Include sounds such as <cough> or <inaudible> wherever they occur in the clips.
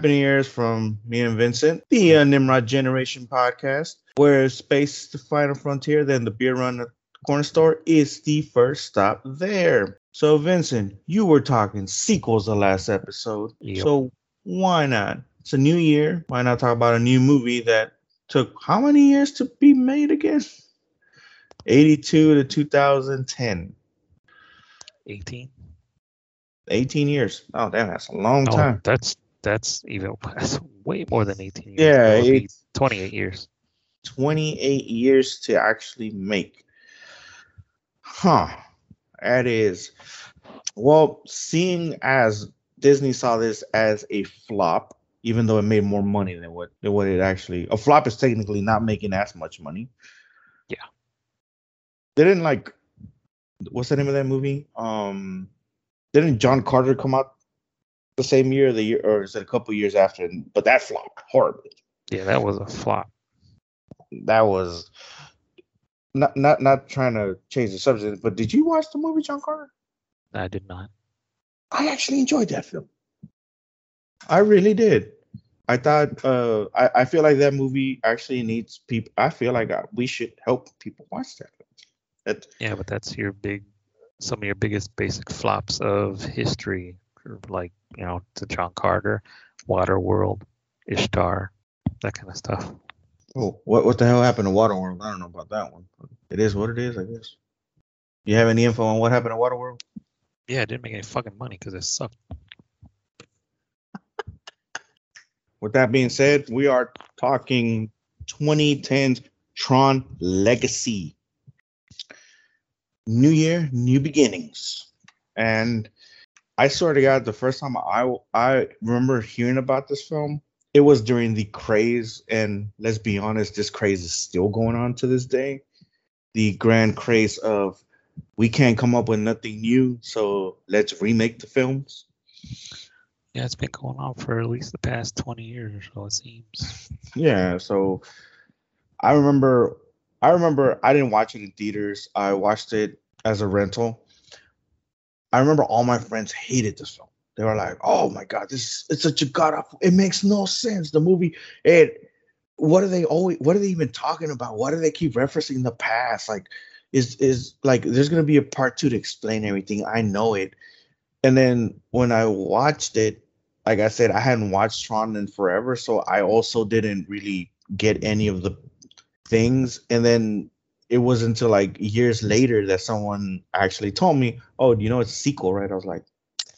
Happy Year's from me and Vincent, the uh, Nimrod Generation podcast, where space is the final frontier, then the beer run at the corner store is the first stop there. So, Vincent, you were talking sequels the last episode. Yep. So, why not? It's a new year. Why not talk about a new movie that took how many years to be made again? 82 to 2010. 18. 18 years. Oh, damn, that's a long No, time. that's that's even <laughs> that's way more than 18 years. Yeah, That would be it's- 28 years. 28 years to actually make. Huh. That is. Well, seeing as Disney saw this as a flop, even though it made more money than what than what it actually a flop is technically not making as much money. Yeah. They didn't like what's the name of that movie? Um didn't John Carter come out the same year, the year or is it a couple years after? But that flopped horribly. Yeah, that was a flop. that was not not not trying to change the subject, but did you watch the movie John Carter? I did not. I actually enjoyed that film. I really did. I thought uh I, I feel like that movie actually needs people I feel like uh, we should help people watch that. That Yeah, but that's your big, some of your biggest basic flops of history, like you know, the John Carter, Waterworld, Ishtar, that kind of stuff. oh what what the hell happened to Waterworld? I don't know about that one. It is what it is, I guess. You have any info on what happened to Waterworld? Yeah, it didn't make any fucking money because it sucked. With that being said, we are talking 2010's Tron Legacy. New year, new beginnings. And I swear to God, the first time I I remember hearing about this film, it was during the craze, and let's be honest, this craze is still going on to this day. The grand craze of we can't come up with nothing new, so let's remake the films. Yeah, it's been going on for at least the past 20 years or so, it seems. <laughs> Yeah, so I remember I remember I didn't watch it in theaters. I watched it as a rental. I remember all my friends hated this film. They were like, "Oh my god, this is it's such a god awful. It makes no sense. The movie it what are they always what are they even talking about? Why do they keep referencing the past? Like is is like there's to be a part 2 to explain everything. I know it. And then when I watched it, like I said, I hadn't watched Tron in forever, so I also didn't really get any of the things. And then it wasn't until like years later that someone actually told me, "Oh, you know it's a sequel, right?" I was like,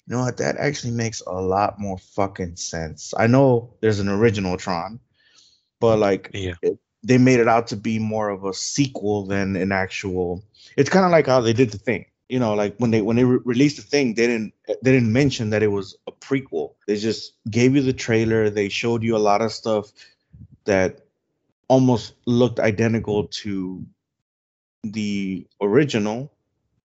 "You know what? That actually makes a lot more fucking sense." I know there's an original Tron, but like Yeah. they made it out to be more of a sequel than an actual. It's kind of like how they did the thing. You know, like when they when they re- released the thing, they didn't they didn't mention that it was a prequel. They just gave you the trailer. They showed you a lot of stuff that almost looked identical to the original.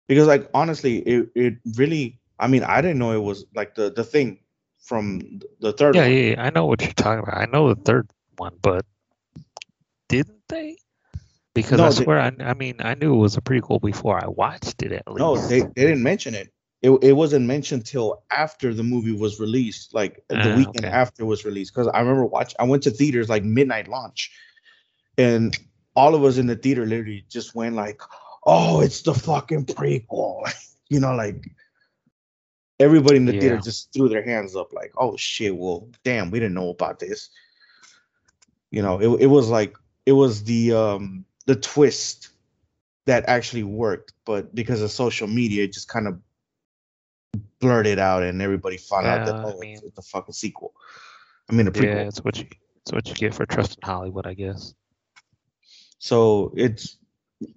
Because like honestly, it it really. I mean, I didn't know it was like the the thing from the third Yeah, one. yeah, yeah, I know what you're talking about. I know the third one, but didn't they? Because No, I they- swear, I, I mean, I knew it was a prequel before I watched it at least. No, they, they didn't mention it. It it wasn't mentioned till after the movie was released, like the Ah, weekend okay. after it was released. Because I remember watch. I went to theaters like midnight launch, and all of us in the theater literally just went like, "Oh, it's the fucking prequel," <laughs> you know, like everybody in the theater just threw their hands up, like, "Oh shit! Well, damn, we didn't know about this." You know, it it was like it was the um the twist that actually worked, but because of social media, it just kind of blurted out, and everybody found out that Yeah, I oh, mean- it's, it's a fucking sequel. I mean, a Yeah, prequel. it's what you it's what you get for trusting Hollywood, I guess. So it's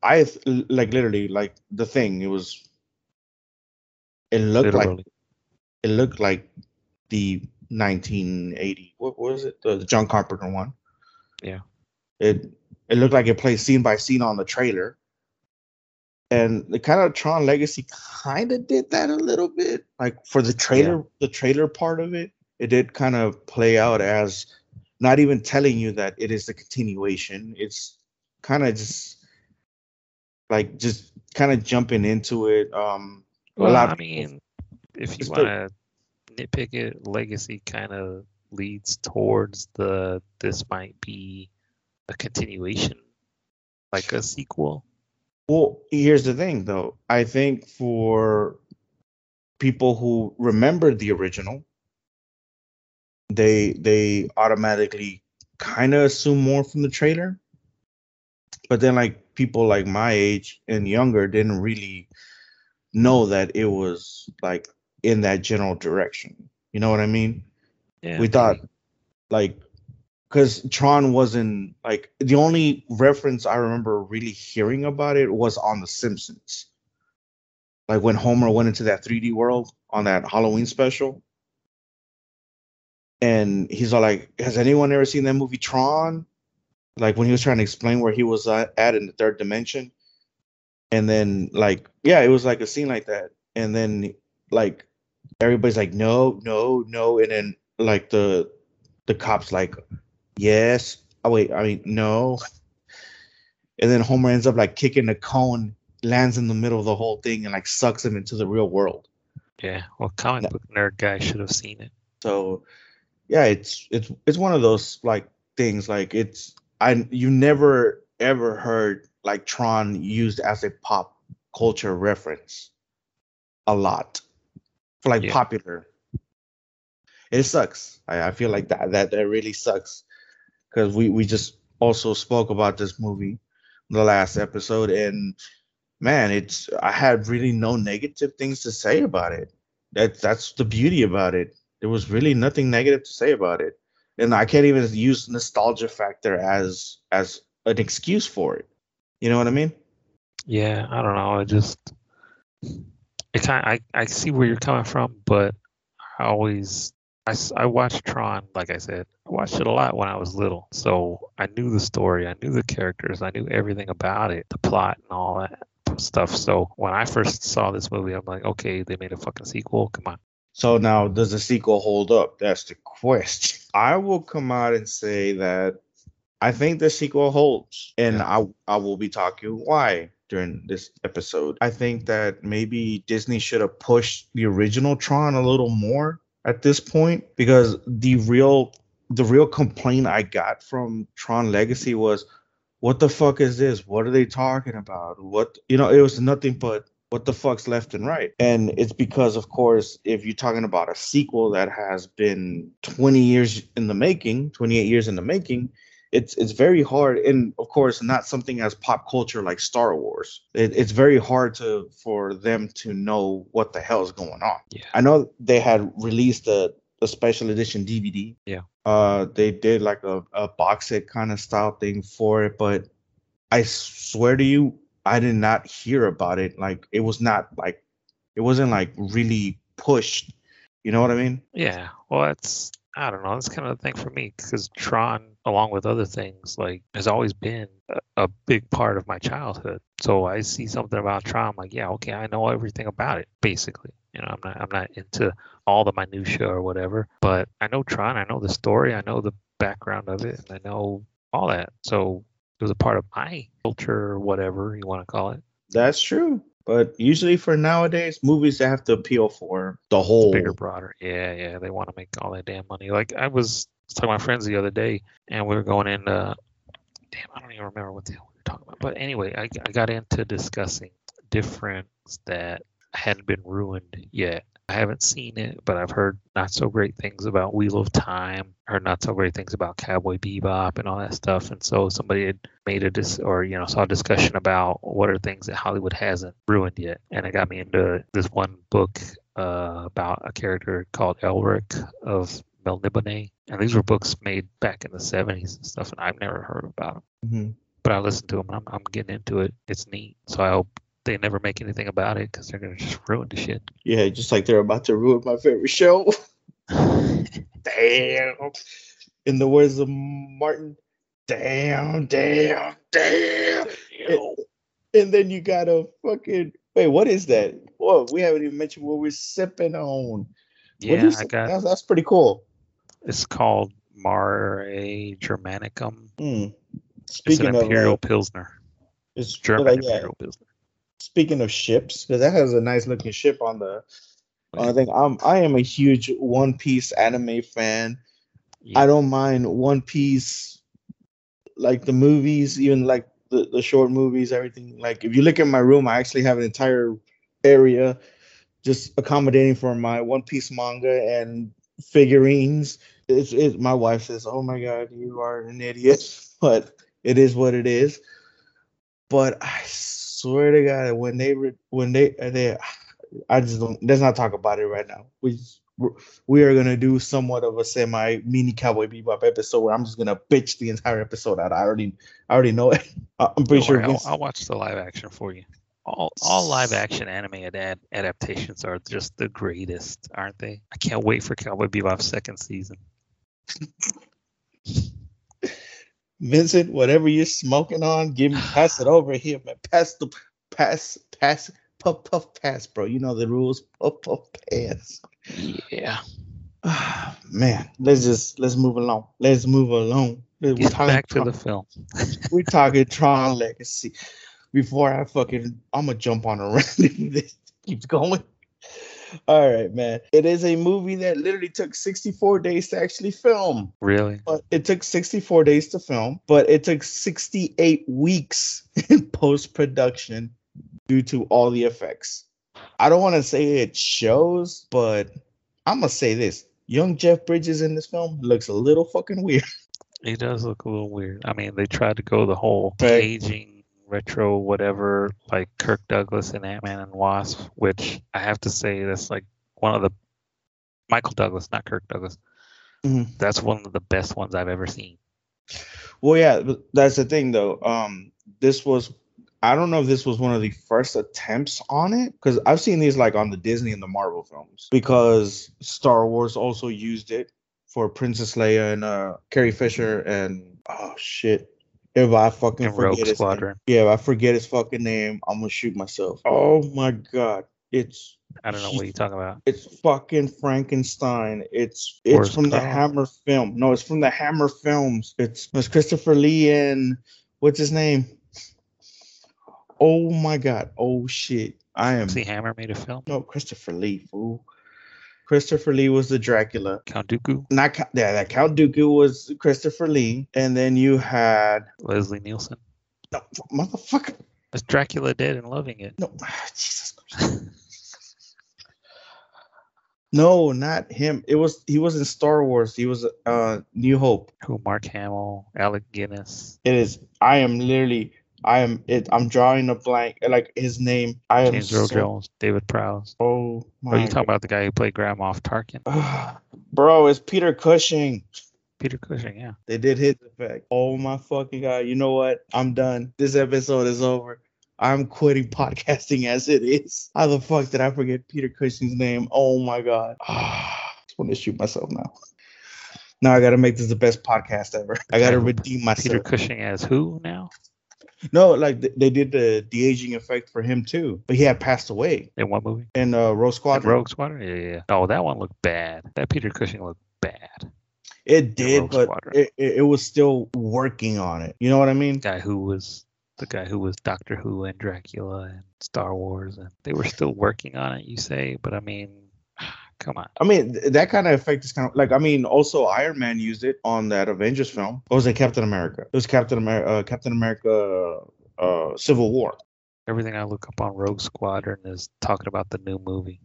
I like literally like the thing. It was. It looked like it looked like the 1980. What was it? The, the John Carpenter one. Yeah. It it looked like it played scene by scene on the trailer. And the kind of Tron Legacy kind of did that a little bit. Like for the trailer, the trailer part of it, it did kind of play out as not even telling you that it is the continuation. It's kind of just like just kind of jumping into it. Um, a Well, lot I mean, if you want to nitpick it, Legacy kind of leads towards the this might be a continuation, like a sequel. Well, here's the thing though. I think for people who remember the original, they they automatically kind of assume more from the trailer. But then like people like my age and younger didn't really know that it was like in that general direction. You know what I mean? Yeah, we thought like because Tron wasn't like the only reference I remember really hearing about it was on The Simpsons. Like when Homer went into that 3D world on that Halloween special. And he's all like, Has anyone ever seen that movie Tron? Like when he was trying to explain where he was at in the third dimension. And then, like, yeah, it was like a scene like that. And then, like, everybody's like, No, no, no. And then, like, the the cops like yes oh wait i mean no and then homer ends up like kicking the cone lands in the middle of the whole thing and like sucks him into the real world Yeah, well, comic book nerd guy should have seen it. so yeah it's it's it's one of those like things like it's i you never ever heard like tron used as a pop culture reference a lot for like Yeah. popular. It sucks. I, I feel like that that that really sucks because we we just also spoke about this movie the last episode and man it's i had really no negative things to say about it. That that's the beauty about it. There was really nothing negative to say about it and i can't even use nostalgia factor as as an excuse for it you know what i mean Yeah, I don't know. I just it kind I I see where you're coming from, but I always I I watched Tron, like I said, I watched it a lot when I was little, so I knew the story, I knew the characters, I knew everything about it, the plot and all that stuff. So when I first saw this movie, I'm like, okay, they made a fucking sequel. Come on. So now, does the sequel hold up? That's the question. I will come out and say that I think the sequel holds, and I I will be talking why during this episode. I think that maybe Disney should have pushed the original Tron a little more at this point because the real the real complaint I got from Tron Legacy was what the fuck is this? What are they talking about? What you know, it was nothing but what the fuck's left and right. And it's because, of course, if you're talking about a sequel that has been 20 years in the making, 28 years in the making, it's it's very hard, and of course, not something as pop culture like Star Wars. It, it's very hard to for them to know what the hell is going on. Yeah. I know they had released a, a special edition DVD. Yeah. Uh, they did like a, a box set kind of style thing for it, but I swear to you, I did not hear about it. Like it was not like it wasn't like really pushed. You know what I mean? Yeah, well, it's I don't know. That's kind of the thing for me because Tron, along with other things, like has always been a, a big part of my childhood. So I see something about Tron, I'm like, yeah, okay, I know everything about it. Basically, you know, I'm not I'm not into all the minutia or whatever, but I know Tron. I know the story. I know the background of it, and I know all that. So it was a part of my culture or whatever you want to call it. That's true. But usually for nowadays, movies they have to appeal for the whole. bigger, broader. Yeah, yeah. They want to make all that damn money. Like I was, was talking to my friends the other day, and we were going into. Damn, I don't even remember what the hell we were talking about. But anyway, I, I got into discussing difference that hadn't been ruined yet. I haven't seen it, but I've heard not so great things about Wheel of Time, heard not so great things about Cowboy Bebop and all that stuff. And so somebody had made a dis or you know saw a discussion about what are things that Hollywood hasn't ruined yet, and it got me into this one book uh, about a character called Elric of Melniboné, and these were books made back in the 70s and stuff, and I've never heard about them. Mhm. But I listened to them, and I'm, I'm getting into it. It's neat, so I hope they never make anything about it because they're gonna just ruin the shit. Yeah, just like they're about to ruin my favorite show. <laughs> <laughs> damn. In the words of Martin, damn, damn, damn. And, and then you got a fucking wait. What is that? Whoa, we haven't even mentioned what we're sipping on. Yeah, I got. that's, that's pretty cool. It's called Mare Germanicum. Hmm. It's Speaking an of imperial like, pilsner, it's German like, yeah, imperial pilsner. Speaking of ships, because that has a nice looking ship on the on the thing. I'm I am a huge One Piece anime fan. I don't mind One Piece, like the movies, even like the, the short movies, everything. Like if you look at my room, I actually have an entire area just accommodating for my One Piece manga and figurines. It's it, my wife says, "Oh my god, you are an idiot," <laughs> but it is what it is. But I swear to God, when they when they uh, they, I just don't. Let's not talk about it right now. We we are gonna do somewhat of a semi mini Cowboy Bebop episode where I'm just gonna bitch the entire episode out. I already I already know it. <laughs> I'm pretty Don't sure. worry, I'll, I'll watch the live action for you. All all live action anime ad- adaptations are just the greatest, aren't they? I can't wait for Cowboy Bebop's second season. <laughs> Vincent, whatever you're smoking on, give me pass it over here, man. Pass the pass, pass, puff, puff, pass, bro. You know the rules. Puff, puff, pass. Yeah. Ah, <sighs> man, let's just let's move along. Let's move along. We're Get talking back to Tron- the film. <laughs> we're talking Tron Legacy. Before I fucking, I'm gonna jump on a rant <laughs> if this keeps going. All right, man. It is a movie that literally took 64 days to actually film. Really? But it took 64 days to film, but it took 68 weeks <laughs> in post production due to all the effects. I don't want to say it shows, but I'm gonna say this: young Jeff Bridges in this film looks a little fucking weird. He does look a little weird. I mean, they tried to go the whole Right. aging retro whatever like Kirk Douglas and Ant Man and Wasp, which I have to say that's like one of the Michael Douglas, not Kirk Douglas. Mhm. That's one of the best ones I've ever seen. Well, yeah, that's the thing though. Um, this was I don't know if this was one of the first attempts on it because I've seen these like on the Disney and the Marvel films because Star Wars also used it for Princess Leia and uh Carrie Fisher and oh shit. If I fucking And forget Rogue his name, Squadron. yeah, if I forget his fucking name, I'm gonna shoot myself. Oh my god, it's I don't know what you're talking about. it's fucking Frankenstein. It's it's Where's from the? Hammer film. No, it's from the Hammer films. It's it's Christopher Lee and what's his name? Oh my god. Oh shit. I am See, Hammer made a film. no Christopher Lee, fool. Christopher Lee was the Dracula. Count Dooku, Not Count- yeah, that Count Dooku was Christopher Lee, and then you had Leslie Nielsen. no, motherfucker. Is Dracula dead and loving it? No, <sighs> Jesus Christ. No, not him. It was he was in Star Wars. He was uh New Hope. Who? Mark Hamill, Alec Guinness, It is. I am literally. I am. It. I'm drawing a blank. Like his name. I am. James Earl so- Jones, David Prowse. Oh, oh my. Are you talking about the guy who played Grand Moff Tarkin? <sighs> Bro, it's Peter Cushing. Peter Cushing, yeah. They did his effect. Oh my fucking god! You know what? I'm done. This episode is over. I'm quitting <laughs> podcasting as it is. How the fuck did I forget Peter Cushing's name? Oh my god! <sighs> I just want to shoot myself now. Now I got to make this the best podcast ever. I got to redeem myself. Peter Cushing as who now? No, like th- they did the de aging effect for him too, but he had passed away In what movie? in uh, Rogue Squadron. Rogue Squadron? Yeah, yeah, yeah. Oh, that one looked bad. That Peter Cushing looked bad. It did, but it, it, it was still working on it. You know what I mean? Guy who was the guy who was Doctor Who and Dracula and Star Wars, and they were still working on it. You say, but I mean, come on. I mean, th- that kind of effect is kind of like I mean, also Iron Man used it on that Avengers film. Or was it Captain America? It was Captain America. Uh, Captain America. Uh, Civil War. Everything I look up on Rogue Squadron is talking about the new movie.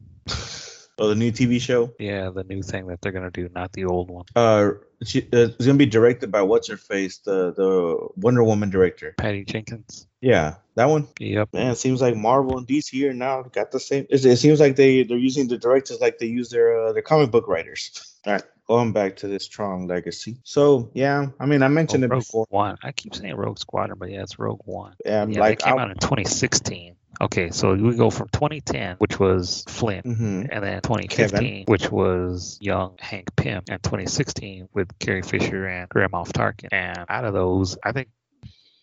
Or the new TV show. Yeah, the new thing that they're gonna do, not the old one. Uh, she, uh, it's gonna be directed by what's her face, the the Wonder Woman director. Patty Jenkins. Yeah, that one. Yep. Man, it seems like Marvel and DC are now got the same. It, it seems like they they're using the directors like they use their uh, their comic book writers. All right, going back to this Tron Legacy. So yeah, I mean I Oh, mentioned it Rogue before. One. I keep saying Rogue Squadron, but yeah, it's Rogue One. Yeah, Yeah, like they came I, out in 2016. Okay, so we go from 2010, which was Flynn, Mhm. and then 2015, which was young Hank Pym, and 2016 with Carrie Fisher and Grand Moff Tarkin. And out of those, I think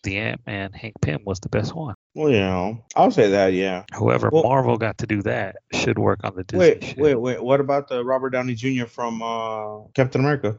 the Ant Man Hank Pym was the best one. Well, yeah, I'll say that. Yeah. Whoever Well- Marvel got to do that should work on the Disney Wait, shit. wait, wait. What about the Robert Downey Jr. from uh, Captain America?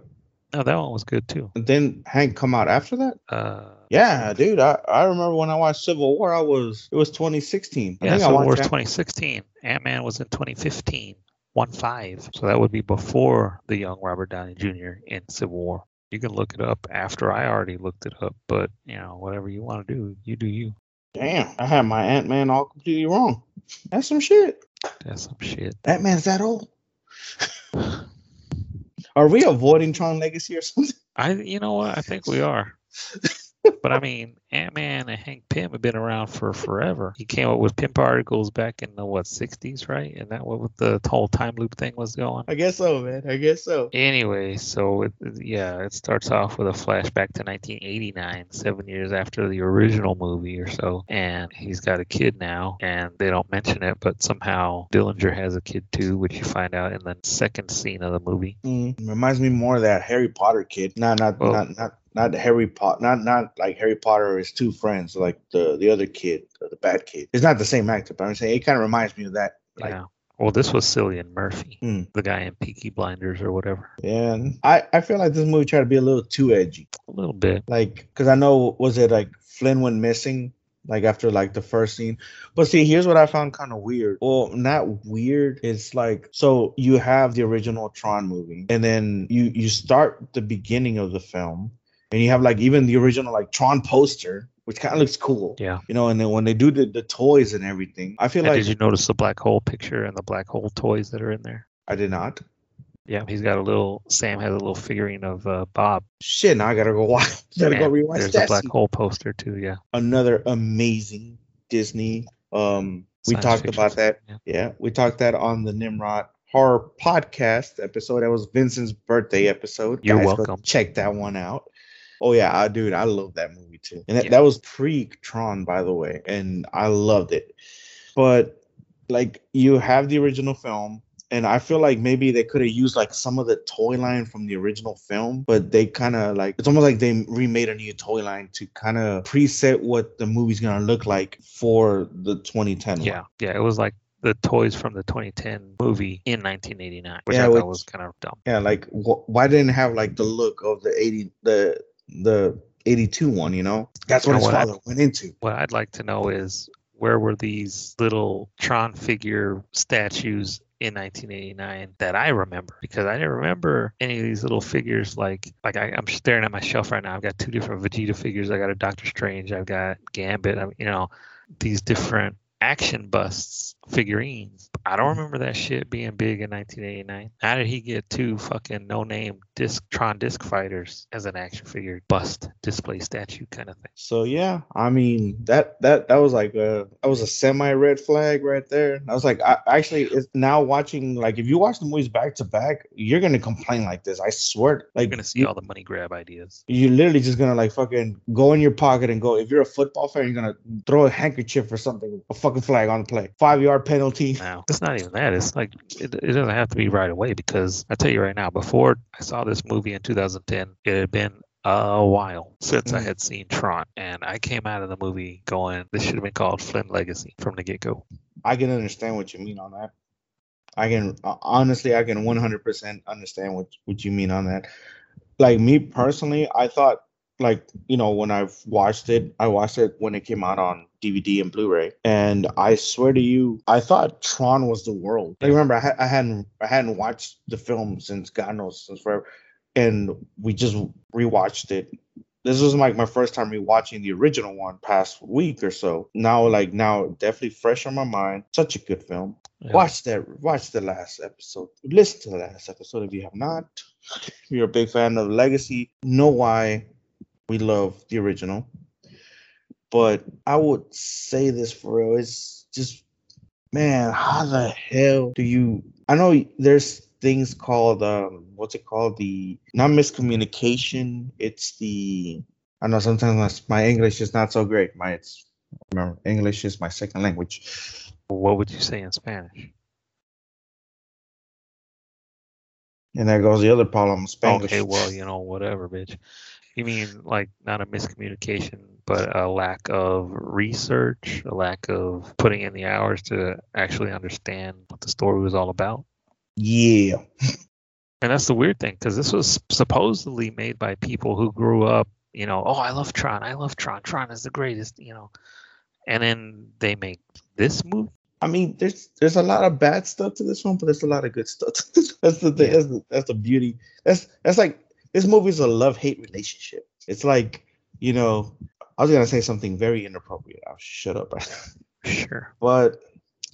No, that one was good too. Didn't Hank come out after that? Uh, Yeah, dude. I, I remember when I watched Civil War. I was it was 2016. I yeah, think I Civil watched War's that- 2016. Ant Man was in 2015. one five. So that would be before the young Robert Downey Jr. in Civil War. You can look it up after I already looked it up, but you know, whatever you want to do, you do you. Damn, I had my Ant Man all completely wrong. That's some shit. That's some shit. Ant Man's that old. <laughs> Are we avoiding Tron Legacy or something? I, you know what? I think we are. <laughs> but I mean, Ant Man and Hank Pym have been around for forever. He came up with Pym particles back in the what '60s, right? And that what the whole time loop thing was going. I guess so, man. I guess so. Anyway, so it, yeah, it starts off with a flashback to 1989, seven years after the original movie or so, and he's got a kid now, and they don't mention it, but somehow Dillinger has a kid too, which you find out in the second scene of the movie. Mm, reminds me more of that Harry Potter kid. Not, not, well, not, not not Harry Potter, not not like Harry Potter or his two friends, like the the other kid, the bad kid. It's not the same actor, but I'm saying it kind of reminds me of that. Like, yeah. Well, this was Cillian Murphy, mm. the guy in Peaky Blinders or whatever. Yeah, and I I feel like this movie tried to be a little too edgy. A little bit. Like, because I know was it like Flynn went missing like after like the first scene. But see, here's what I found kind of weird. Well, not weird. It's like so you have the original Tron movie, and then you you start the beginning of the film, and you have like even the original like Tron poster, which kind of looks cool. Yeah. You know, and then when they do the, the toys and everything, I feel and like. Did you notice the black hole picture and the black hole toys that are in there? I did not. Yeah, he's got a little. Sam has a little figurine of uh, Bob. Shit, now I gotta go watch. <laughs> Gotta go rewatch There's that a black scene. hole poster too. Yeah. Another amazing Disney. Um, we Science talked about that. Yeah. Yeah, we talked that on the Nimrod horror podcast episode. That was Vincent's birthday episode. You're Guys, welcome. Check that one out. Oh yeah, I, dude, I love that movie too. And that, Yeah. that was pre Tron, by the way, and I loved it. But like, you have the original film, and I feel like maybe they could have used like some of the toy line from the original film, but they kind of like it's almost like they remade a new toy line to kind of preset what the movie's gonna look like for the 2010 one. Yeah. Yeah. It was like the toys from the 2010 movie in 1989, which Yeah, I thought which- was kind of dumb. Yeah, like wh- why didn't it have like the look of the 80 the the 82 one, you know? That's what You his what I- father went into. What I'd like to know is where were these little Tron figure statues in 1989 that I remember? Because I didn't remember any of these little figures. Like, like I, I'm staring at my shelf right now. I've got two different Vegeta figures. I got a Doctor Strange. I've got Gambit. I'm, you know, these different action busts figurines. I don't remember that shit being big in 1989. How did he get two fucking no name disc Tron disc fighters as an action figure bust display statue kind of thing? So yeah, I mean that that that was like a that was a semi red flag right there. I was like, I actually it's now watching like if you watch the movies back to back, you're gonna complain like this. I swear. Like You're gonna see you, all the money grab ideas. you're literally just gonna like fucking go in your pocket and go. If you're a football fan, you're gonna throw a handkerchief or something, a fucking flag on the play, five yard penalty. Now it's not even that. It's like it, it doesn't have to be right away because I tell you right now, before I saw this movie in 2010, it had been a while since I Mm. had seen Tron, and I came out of the movie going, "This should have been called Flynn Legacy from the get go." I can understand what you mean on that. I can uh, honestly, I can 100% understand what what you mean on that. Like me personally, I thought like you know when i've watched it, I watched it when it came out on DVD and Blu-ray, and I swear to you, I thought Tron was the world. Like, remember, I, ha- I hadn't I hadn't watched the film since God knows since forever, and we just rewatched it this was like my first time rewatching the original one past week or so. Now, like now, definitely fresh on my mind. Such a good film. Yeah. Watch that. Watch the last episode. Listen to the last episode if you have not. <laughs> If you're a big fan of Legacy, know why we love the original. But I would say this for real. It's just, man, how the hell do you? I know there's things called um what's it called the not miscommunication it's the i know sometimes my, english is not so great my it's remember english is my second language What would you say in Spanish? and there goes the other problem Spanish. Okay, well, you know, whatever, bitch. You mean like not a miscommunication, but a lack of research, a lack of putting in the hours to actually understand what the story was all about? yeah And that's the weird thing because this was supposedly made by people who grew up, you know, oh, I love Tron, I love Tron, Tron is the greatest, you know. And then they make this movie. I mean, there's there's a lot of bad stuff to this one, but there's a lot of good stuff. <laughs> that's the thing. That's the, that's the beauty. That's that's like this movie's a love hate relationship. It's like you know, I was gonna say something very inappropriate. I'll shut up. <laughs> Sure. but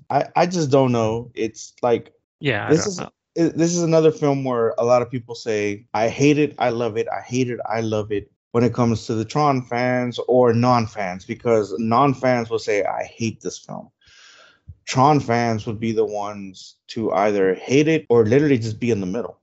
I I just don't know. It's like Yeah. This is know. this is another film where a lot of people say I hate it, I love it, I hate it, I love it. When it comes to the Tron fans or non-fans, because non-fans will say I hate this film. Tron fans would be the ones to either hate it or literally just be in the middle.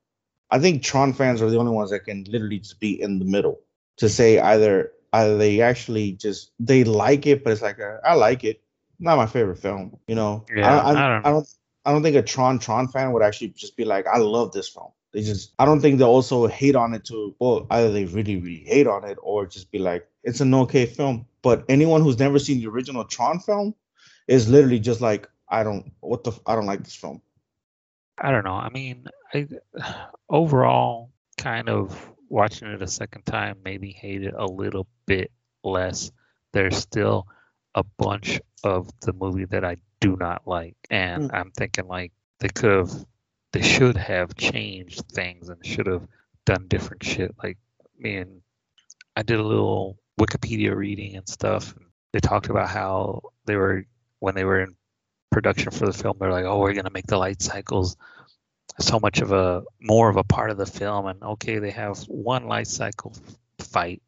I think Tron fans are the only ones that can literally just be in the middle to say either either they actually just they like it, but it's like uh, I like it, not my favorite film. You know, Yeah, I, I, I don't I don't I don't think a Tron Tron fan would actually just be like, I love this film. They just I don't think they also hate on it to well, either they really, really hate on it or just be like, it's an okay film. But anyone who's never seen the original Tron film is literally just like, I don't what the I don't like this film. I don't know. I mean, I overall kind of watching it a second time maybe hate it a little bit less. There's still a bunch of the movie that I do not like, and hmm. I'm thinking like they could have, they should have changed things and should have done different shit. Like me and I did a little Wikipedia reading and stuff. And they talked about how they were when they were in production for the film. They're like, oh, we're gonna make the light cycles so much of a more of a part of the film. And okay, they have one light cycle fight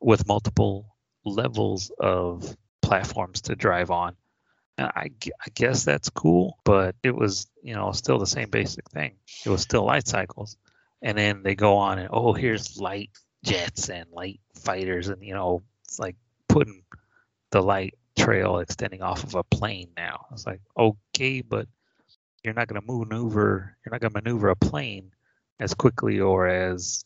with multiple levels of platforms to drive on. And I, I guess that's cool, but it was, you know, still the same basic thing. It was still light cycles. And then they go on and, oh, here's light jets and light fighters. And, you know, it's like putting the light trail extending off of a plane now. It's like, okay, but you're not going to maneuver, you're not going to maneuver a plane as quickly or as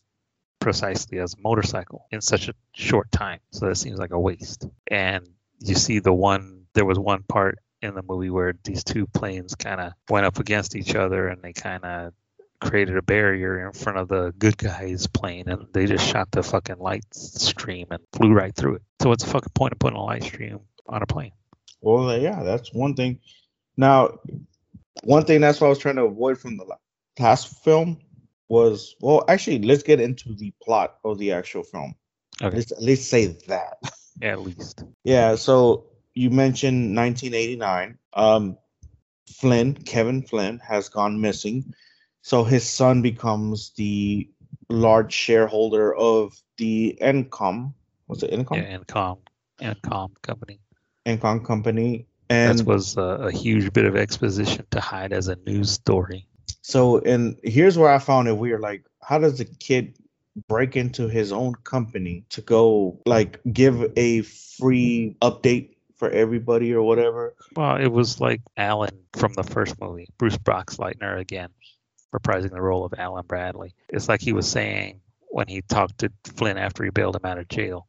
precisely as a motorcycle in such a short time. So that seems like a waste. And you see the one, there was one part in the movie where these two planes kind of went up against each other and they kind of created a barrier in front of the good guys plane and they just shot the fucking light stream and flew right through it. So what's the fucking point of putting a light stream on a plane? Well, yeah, that's one thing. Now, one thing that's what I was trying to avoid from the la- last film was well, actually, let's get into the plot of the actual film. Okay. Let's at least say that. <laughs> At least. Yeah, so you mentioned 1989. Um, Flynn, Kevin Flynn, has gone missing. So his son becomes the large shareholder of the Encom. Was it Encom? Yeah, Encom, Encom company. Encom company. And That was a, a huge bit of exposition to hide as a news story. so, and here's where I found it weird. Like, how does a kid break into his own company to go, like, give a free update for everybody or whatever? Well, it was like Alan from the first movie, Bruce Boxleitner again, reprising the role of Alan Bradley. It's like he was saying when he talked to Flynn after he bailed him out of jail.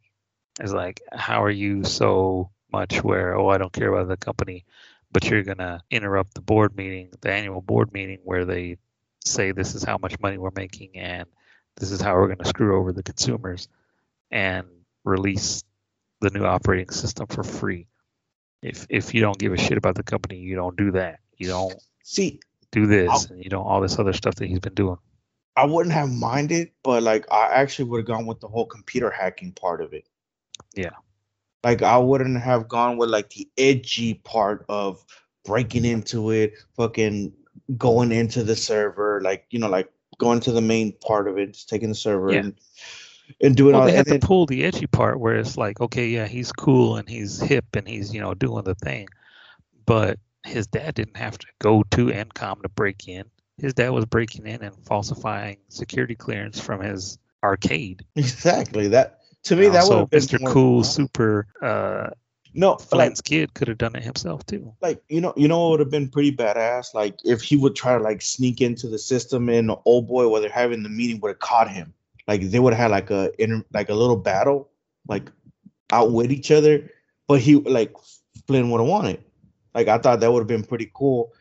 It's like, how are you so much where, oh, I don't care about the company, but you're going to interrupt the board meeting, the annual board meeting where they say this is how much money we're making and this is how we're going to screw over the consumers and release the new operating system for free if if you don't give a shit about the company, you don't do that. You don't See, do this, I'll- and you don't all this other stuff that he's been doing. I wouldn't have minded, but like I actually would have gone with the whole computer hacking part of it. Yeah. Like I wouldn't have gone with like the edgy part of breaking into it, fucking going into the server, like you know, like going to the main part of it, just taking the server Yeah. and and doing Well, all they that. had to pull the edgy part where it's like, okay, yeah, he's cool and he's hip and he's you know doing the thing, but his dad didn't have to go to Encom to break in. His dad was breaking in and falsifying security clearance from his arcade. exactly that. To me, that would have been Mr. Cool, fun. super uh, No, like Flynn's kid could have done it himself too. like you know you know what would have been pretty badass like if he would try to like sneak into the system and old boy while they're having the meeting would have caught him like they would have had like a inter- like a little battle like outwit each other but he like flynn would have won it like i thought that would have been pretty cool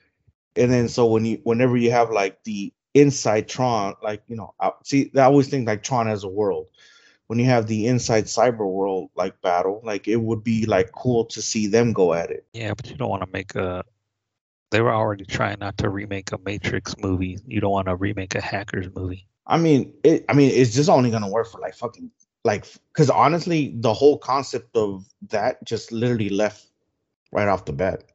and then so when you whenever you have like the inside tron like you know I, see i always think like tron as a world when you have the inside cyber world like battle like it would be like cool to see them go at it Yeah, but you don't want to make a they were already trying not to remake a Matrix movie. You don't want to remake a Hackers movie. I mean, it. I mean, it's just only gonna work for like fucking like because honestly, the whole concept of that just literally left right off the bat.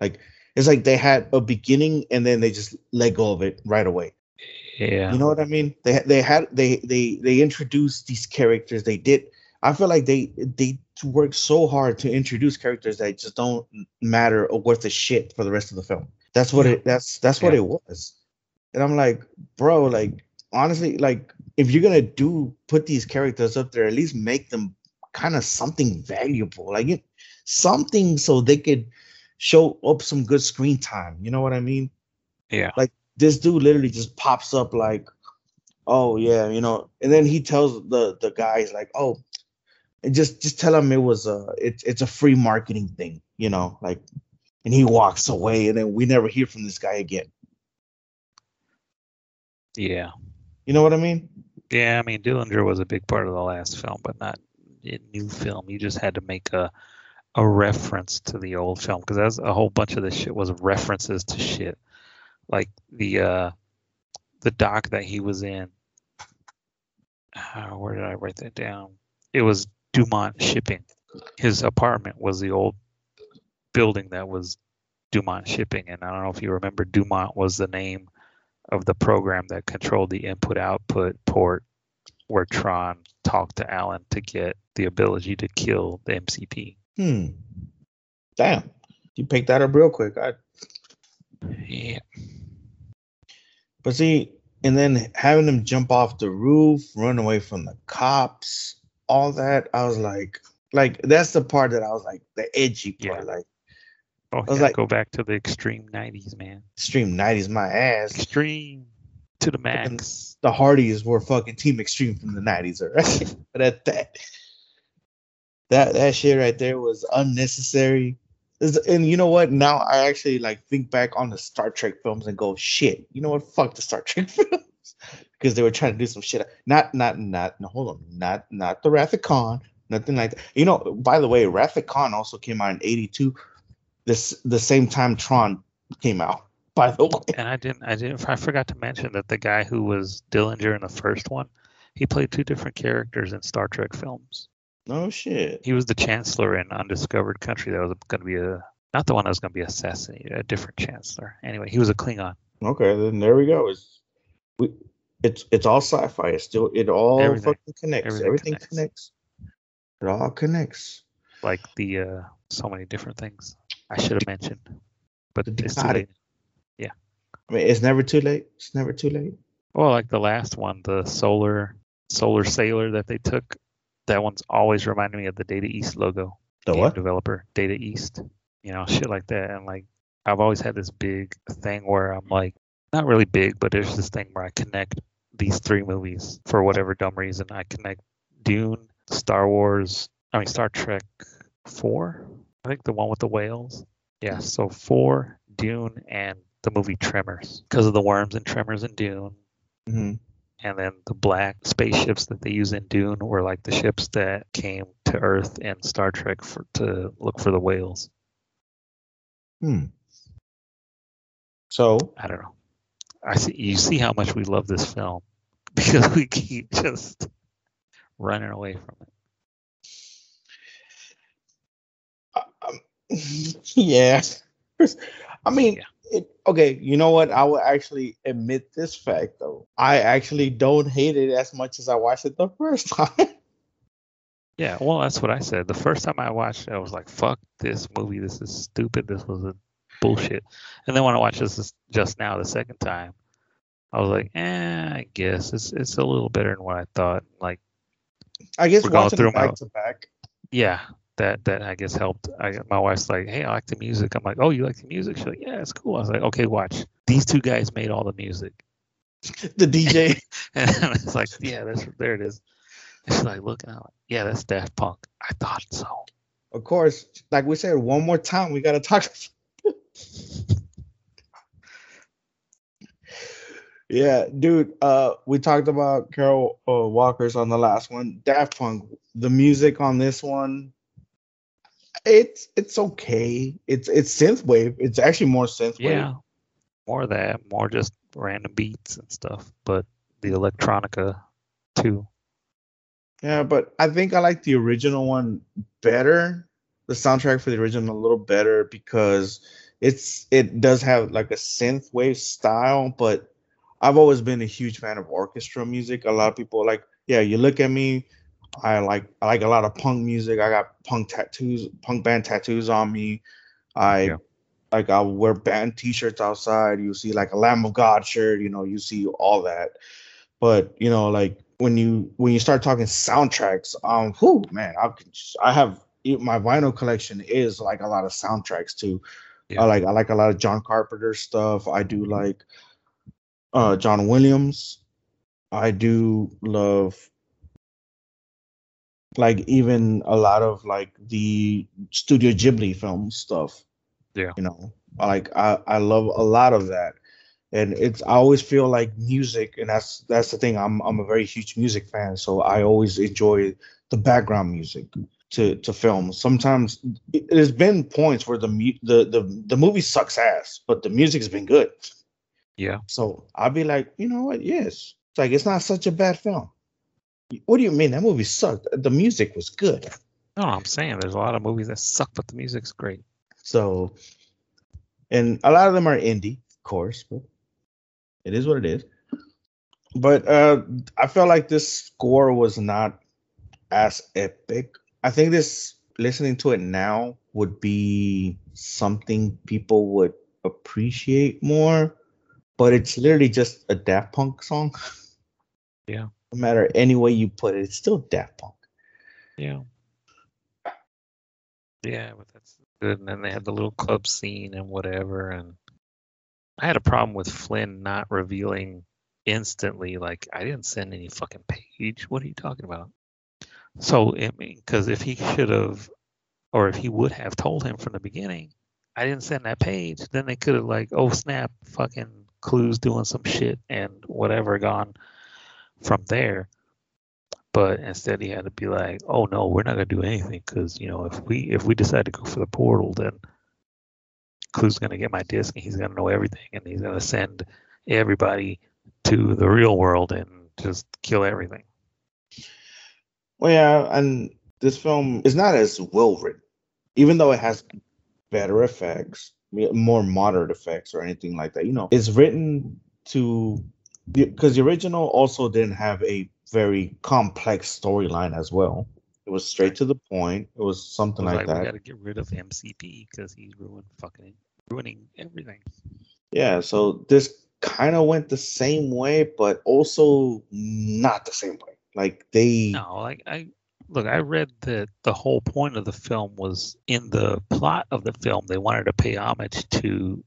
Like it's like they had a beginning and then they just let go of it right away. Yeah, You know what I mean? They they had they they they introduced these characters. They did. I feel like they they worked so hard to introduce characters that just don't matter or worth a shit for the rest of the film. That's what Yeah. it. That's that's what Yeah. it was. And I'm like, bro, like honestly, like if you're gonna do put these characters up there, at least make them kind of something valuable, like it, something so they could show up some good screen time. You know what I mean? yeah, this dude literally just pops up like, oh yeah, you know, and then he tells the the guys like, oh, and just just tell him it was a it's it's a free marketing thing, you know, like, and he walks away, and then we never hear from this guy again. yeah, You know what I mean? yeah. I mean, Dillinger was a big part of the last film, but not a new film. You just had to make a a reference to the old film because that's a whole bunch of this shit was references to shit, like the uh the dock that he was in. Uh, where did I write that down? It was Dumont Shipping. His apartment was the old building that was Dumont Shipping, and I don't know if you remember, Dumont was the name of the program that controlled the input-output port where Tron talked to Alan to get the ability to kill the MCP. Hmm. Damn, you picked that up real quick. I, Yeah, but see, and then having him jump off the roof, run away from the cops, all that, I was like, like that's the part that I was like the edgy part, Yeah. like. oh, was yeah, like- go back to the extreme '90s, man. Extreme 90s my ass. Extreme to the max. The Hardys were fucking Team Extreme from the 90s, all right? <laughs> but at that that that shit right there was unnecessary. And you know what? Now I actually like think back on the Star Trek films and go, shit, you know what? Fuck the Star Trek <laughs> films. Because they were trying to do some shit. Not not not no hold on. Not not the Wrath of Khan. Nothing like that. You know, by the way, Wrath of Khan also came out in 82. This the same time Tron came out, <laughs> by the way. And I didn't, I didn't, I forgot to mention that the guy who was Dillinger in the first one, he played two different characters in Star Trek films. No shit. He was the Chancellor in Undiscovered Country. That was going to be a, not the one that was going to be assassinated, a different Chancellor. Anyway, he was a Klingon. Okay, then there we go. It's we, it's it's all sci-fi. It's still it all Everything. fucking connects. Everything Everything, connects. connects. It all connects. like the uh so many different things I should have mentioned, but The it's too late. I mean, it's never too late. It's never too late. Well, like the last one, the solar solar sailor that they took, that one's always reminded me of the Data East logo. The game what? developer, Data East, you know, shit like that. And like I've always had this big thing where I'm like, not really big, but there's this thing where I connect these three movies for whatever dumb reason. I connect Dune, Star Wars, I mean Star Trek four, I think the one with the whales. Yeah, so four, Dune, and the movie Tremors because of the worms and Tremors and Dune. hmm And then the black spaceships that they use in Dune were like the ships that came to Earth in Star Trek for to look for the whales. Hmm. So I don't know. I see you see how much we love this film <laughs> because we keep just running away from it. um, <laughs> yeah. <laughs> I mean, Yeah. It, okay. You know what? I will actually admit this fact though. I actually don't hate it as much as I watched it the first <laughs> time. Yeah, well, that's what I said. The first time I watched it, I was like, "Fuck this movie! This is stupid. This was a bullshit." And then when I watched this just now, the second time, I was like, "Eh, I guess it's it's a little better than what I thought." Like, I guess watching through it my- back to back. yeah, that that I guess helped. I my wife's like, "Hey, I like the music." I'm like, "Oh, you like the music?" She's like, "Yeah, it's cool." I was like, "Okay, watch. These two guys made all the music." <laughs> The DJ. <laughs> And it's like, "Yeah, that's there it is." And she's like, "Looking out, yeah, that's Daft Punk." I thought so. of course, like we said, one more time, we gotta talk. <laughs> yeah, dude. Uh, we talked about Carol uh, Walker's on the last one. Daft Punk. The music on this one, It's it's okay. It's it's synthwave. It's actually more synthwave. Yeah, more of that, more just random beats and stuff, but the electronica too. Yeah, but I think I like the original one better. The soundtrack for the original a little better because it's it does have like a synthwave style, but I've always been a huge fan of orchestra music. A lot of people like, yeah, you look at me, I like I like a lot of punk music. I got punk tattoos, punk band tattoos on me. I yeah. like I wear band t-shirts outside. You see like a Lamb of God shirt, you know, you see all that. But you know, like when you when you start talking soundtracks, um, whoo, man, I I have my vinyl collection is like a lot of soundtracks too. Yeah. I like I like a lot of John Carpenter stuff. I do like uh John Williams. I do love like even a lot of like the Studio Ghibli film stuff. Yeah. You know, like I, I love a lot of that. And it's I always feel like music, and that's that's the thing. I'm I'm a very huge music fan, so I always enjoy the background music to to films. Sometimes it, there's been points where the the the the movie sucks ass, but the music's been good. Yeah. So I'll be like, you know what? Yes, it's like it's not such a bad film. What do you mean that movie sucked? The music was good. No, I'm saying there's a lot of movies that suck, but the music's great. So, and a lot of them are indie, of course, but it is what it is. But uh I felt like this score was not as epic. I think this listening to it now would be something people would appreciate more, but it's literally just a Daft Punk song. Yeah no matter any way you put it, it's still Daft Punk. Yeah. Yeah, but that's good. And then they had the little club scene and whatever. And I had a problem with Flynn not revealing instantly, like, I didn't send any fucking page. What are you talking about? So, I mean, because if he should have, or if he would have told him from the beginning, I didn't send that page, then they could have, like, oh, snap, fucking Clu's doing some shit and whatever gone from there. But instead, he had to be like, "Oh no, we're not gonna do anything because you know if we if we decide to go for the portal, then Clu's gonna get my disc and he's gonna know everything and he's gonna send everybody to the real world and just kill everything." Well, yeah, and this film is not as well written, even though it has better effects, more moderate effects, or anything like that. You know, it's written to because the original also didn't have a very complex storyline as well. It was straight to the point. It was something it was like, like, that. We got to get rid of MCP because he's ruined fucking ruining everything. Yeah, so this kind of went the same way, but also not the same way. Like they no, like I look, I read that the whole point of the film was in the plot of the film. They wanted to pay homage to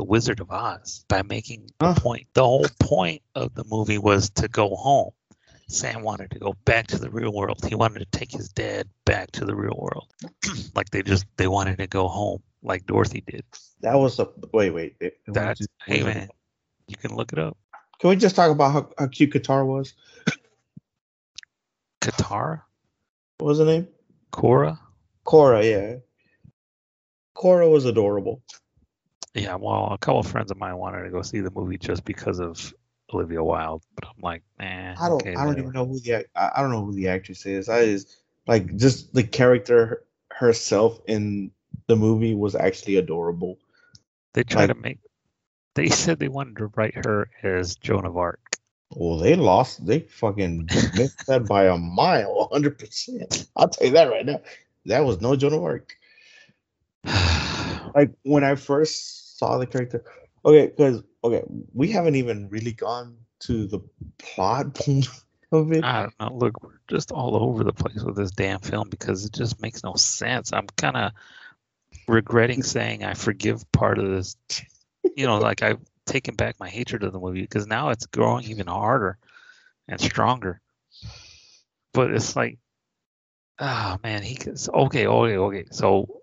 the Wizard of Oz by making huh. the point. The whole point of the movie was to go home. Sam wanted to go back to the real world. He wanted to take his dad back to the real world. <clears throat> like they just they wanted to go home, like Dorothy did. That was a wait, wait. That's hey man, you can look it up. Can we just talk about how, how cute Katara was? Katara? What was the name? Quorra. Quorra, yeah. Quorra was adorable. Yeah, well, a couple of friends of mine wanted to go see the movie just because of Olivia Wilde, but I'm like, man. I don't. Okay, I don't even know who the. I don't know who the actress is. I just like just the character herself in the movie was actually adorable. They tried like, to make. They said they wanted to write her as Joan of Arc. Well, they lost. They fucking missed <laughs> that by a mile, hundred percent. I'll tell you that right now. That was no Joan of Arc. <sighs> like when I first saw the character. Okay, because okay, we haven't even really gone to the plot point <laughs> of it. I don't know. Look, we're just all over the place with this damn film because it just makes no sense. I'm kind of regretting saying I forgive part of this. You know, like I've taken back my hatred of the movie because now it's growing even harder and stronger. But it's like, oh man, he gets okay, okay, okay. So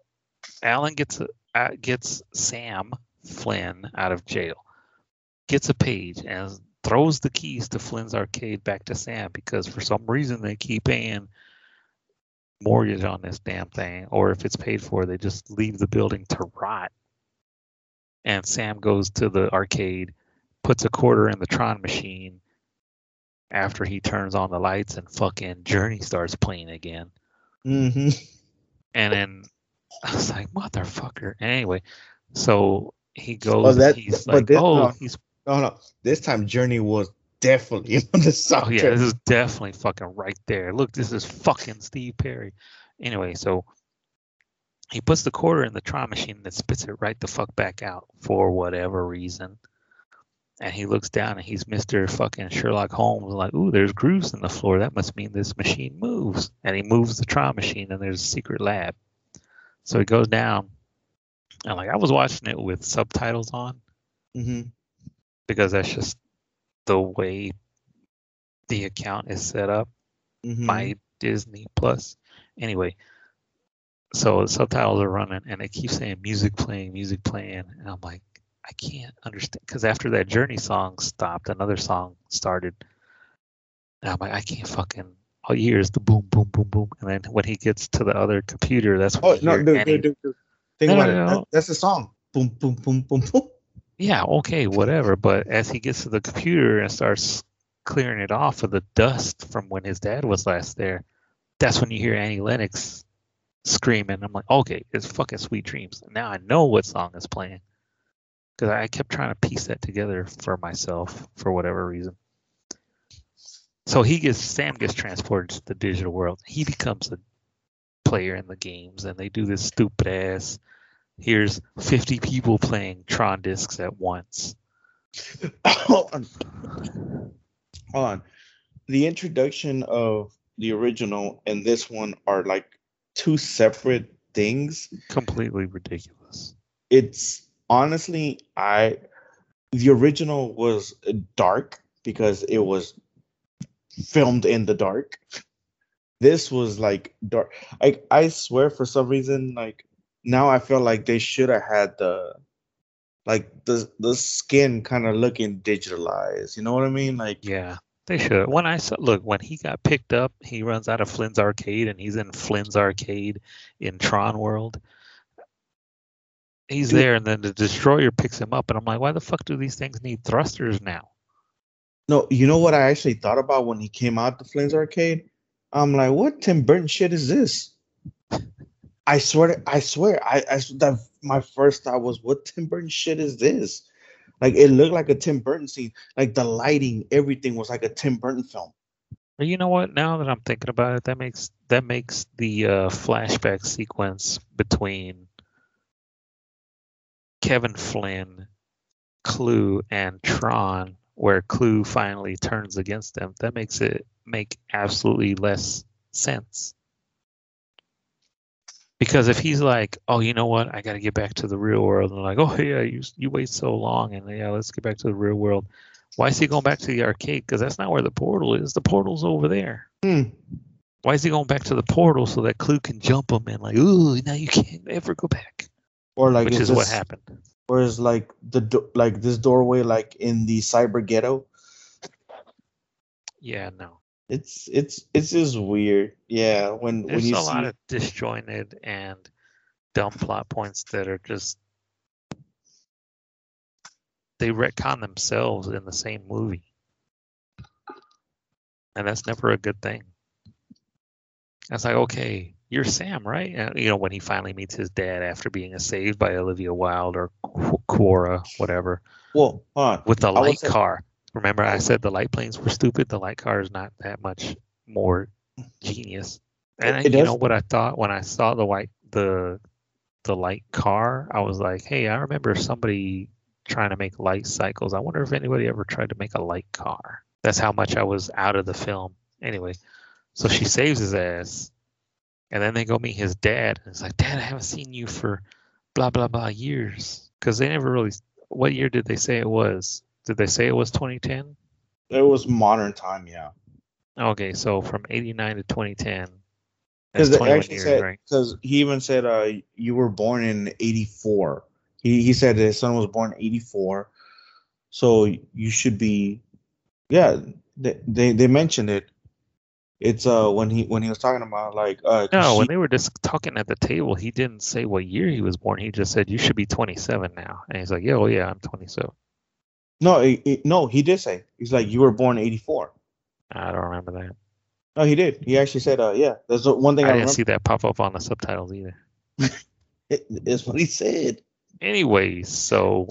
Alan gets uh, gets Sam Flynn out of jail, gets a page, and throws the keys to Flynn's arcade back to Sam because for some reason they keep paying mortgage on this damn thing, or if it's paid for, they just leave the building to rot. And Sam goes to the arcade, puts a quarter in the Tron machine after he turns on the lights, and fucking Journey starts playing again. Mm-hmm. And then I was like, motherfucker. Anyway, so he goes, Oh, that- he's but like, this- oh, no. he's No, no. This time Journey was definitely <laughs> on the soundtrack. Oh yeah, this is definitely fucking right there. Look, this is fucking Steve Perry. Anyway, so he puts the quarter in the Tron machine that spits it right the fuck back out for whatever reason. And he looks down and he's Mr. fucking Sherlock Holmes, like, ooh, there's grooves in the floor. That must mean this machine moves. And he moves the Tron machine and there's a secret lab. So he goes down. And like I was watching it with subtitles on hmm because that's just the way the account is set up. hmm my Disney Plus. Anyway, so the subtitles are running and it keeps saying music playing, music playing, and I'm like, I can't understand because after that Journey song stopped, another song started. And I'm like, I can't fucking. All you hear is the boom, boom, boom, boom, and then when he gets to the other computer, that's what. Oh no, hear dude, any- dude, dude, dude. Think No, about no, it. That- no. that's the song. Boom, boom, boom, boom, boom. Yeah, okay, whatever. But as he gets to the computer and starts clearing it off of the dust from when his dad was last there, that's when you hear Annie Lennox screaming. I'm like, okay, it's fucking Sweet Dreams. Now I know what song is playing because I kept trying to piece that together for myself for whatever reason. So he gets Sam gets transported to the digital world. He becomes a player in the games, and they do this stupid ass. Here's 50 people playing Tron discs at once. Hold on. Hold on. The introduction of the original and this one are like two separate things. Completely ridiculous. It's honestly, I the original was dark because it was filmed in the dark. This was like dark. Like I swear, for some reason, like now I feel like they should have had the like the the skin kind of looking digitalized. You know what I mean? Like Yeah, they should. When I saw, look, when he got picked up, he runs out of Flynn's arcade and he's in Flynn's arcade in Tron World. He's Dude. there, and then the destroyer picks him up, and I'm like, why the fuck do these things need thrusters now? no, you know what I actually thought about when he came out to Flynn's arcade? I'm like, what Tim Burton shit is this? I swear, I swear, I, I that my first thought was, what Tim Burton shit is this? Like it looked like a Tim Burton scene. Like the lighting, everything was like a Tim Burton film. You know what? Now that I'm thinking about it, that makes that makes the uh, flashback sequence between Kevin Flynn, Clu, and Tron, where Clu finally turns against them. That makes it make absolutely less sense. Because if he's like, oh, you know what, I got to get back to the real world, and like, oh yeah, you you wait so long, and yeah, let's get back to the real world. Why is he going back to the arcade? Because that's not where the portal is. The portal's over there. Hmm. Why is he going back to the portal so that Clu can jump him and like, ooh, now you can't ever go back? Or like Which is is what happened. Or is like the do- like this doorway like in the cyber ghetto? Yeah, no. It's it's it's just weird. Yeah, when when There's you a see lot of disjointed and dumb plot points that are just they retcon themselves in the same movie. And that's never a good thing. It's like, okay, you're Sam, right? And, you know, when he finally meets his dad after being saved by Olivia Wilde or Quorra, whatever. well, with the light say- car. Remember, I said the light planes were stupid. The light car is not that much more genius. And It- you does- know what I thought when I saw the white the the light car? I was like, hey, I remember somebody trying to make light cycles. I wonder if anybody ever tried to make a light car. That's how much I was out of the film. Anyway, so she saves his ass, and then they go meet his dad, and it's like, Dad, I haven't seen you for blah blah blah years because they never really. What year did they say it was? Did they say it was 2010? It was modern time, yeah. Okay, so from 89 to 2010. Because That's they 21 actually years, said right? because he even said uh you were born in '84. He he said his son was born '84, so you should be, yeah. They they, they mentioned it. It's uh when he when he was talking about like uh No, she- when they were just talking at the table, he didn't say what year he was born. He just said, "You should be 27 now," and he's like, "Yeah, oh yeah, I'm 27." No it, it- no he did say he's like you were born '84. I don't remember that. No, he did. He actually said uh yeah. That's the one thing I, I didn't remember. see that pop up on the subtitles either. <laughs> It, it's what he said. Anyways, so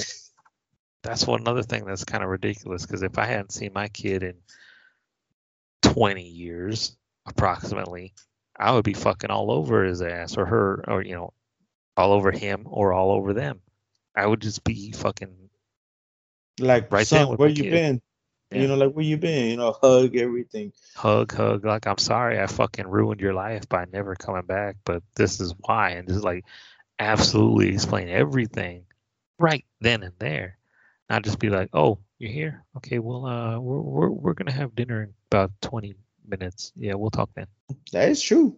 that's one another thing that's kind of ridiculous because if I hadn't seen my kid in 20 years approximately, I would be fucking all over his ass or her or you know, all over him or all over them. I would just be fucking Like Right son, where you kid. been? Yeah. You know, like where you been? You know, hug everything. hug, hug. Like I'm sorry, I fucking ruined your life by never coming back, but this is why, and just like absolutely explain everything right then and there. Not just be like, oh, you're here. Okay, well, uh, we're we're we're gonna have dinner in about 20 minutes. Yeah, we'll talk then. That is true.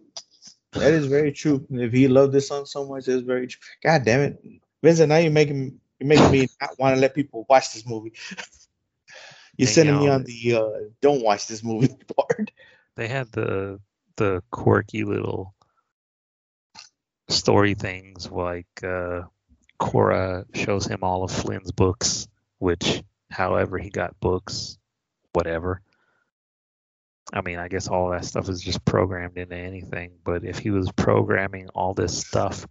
That is very true. If he loved this song so much, it's very true. God damn it, Vincent! Now you're making you're making me not want to let people watch this movie. <laughs> You're sending me on the uh, don't watch this movie <laughs> part. They had the the quirky little story things like uh Quorra shows him all of Flynn's books, which however he got books, whatever. I mean, I guess all that stuff is just programmed into anything, but if he was programming all this stuff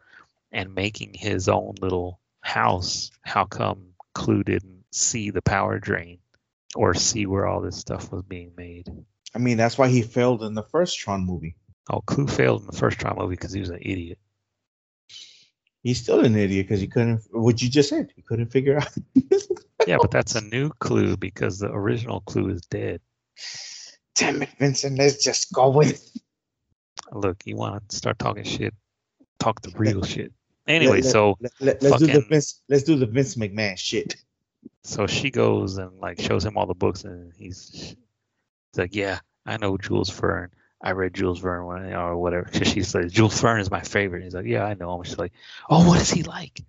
and making his own little house, how come Clu didn't see the power drain or see where all this stuff was being made? I mean, that's why he failed in the first Tron movie. Oh, Clu failed in the first Tron movie because he was an idiot. He's still an idiot because he couldn't. What you just said, he couldn't figure out. <laughs> Yeah, but that's a new Clu because the original Clu is dead. Damn it, Vincent! Let's just go with. Look, you want to start talking shit? Talk the real <laughs> shit. Anyway, let- so Let, let, us do the Vince. Let's do the Vince McMahon shit. so she goes and like shows him all the books, and he's, he's like, "Yeah, I know Jules Verne. I read Jules Verne when, or whatever." 'Cause she says Jules Verne is my favorite. He's like, "Yeah, I know him." She's like, "Oh, what is he like?"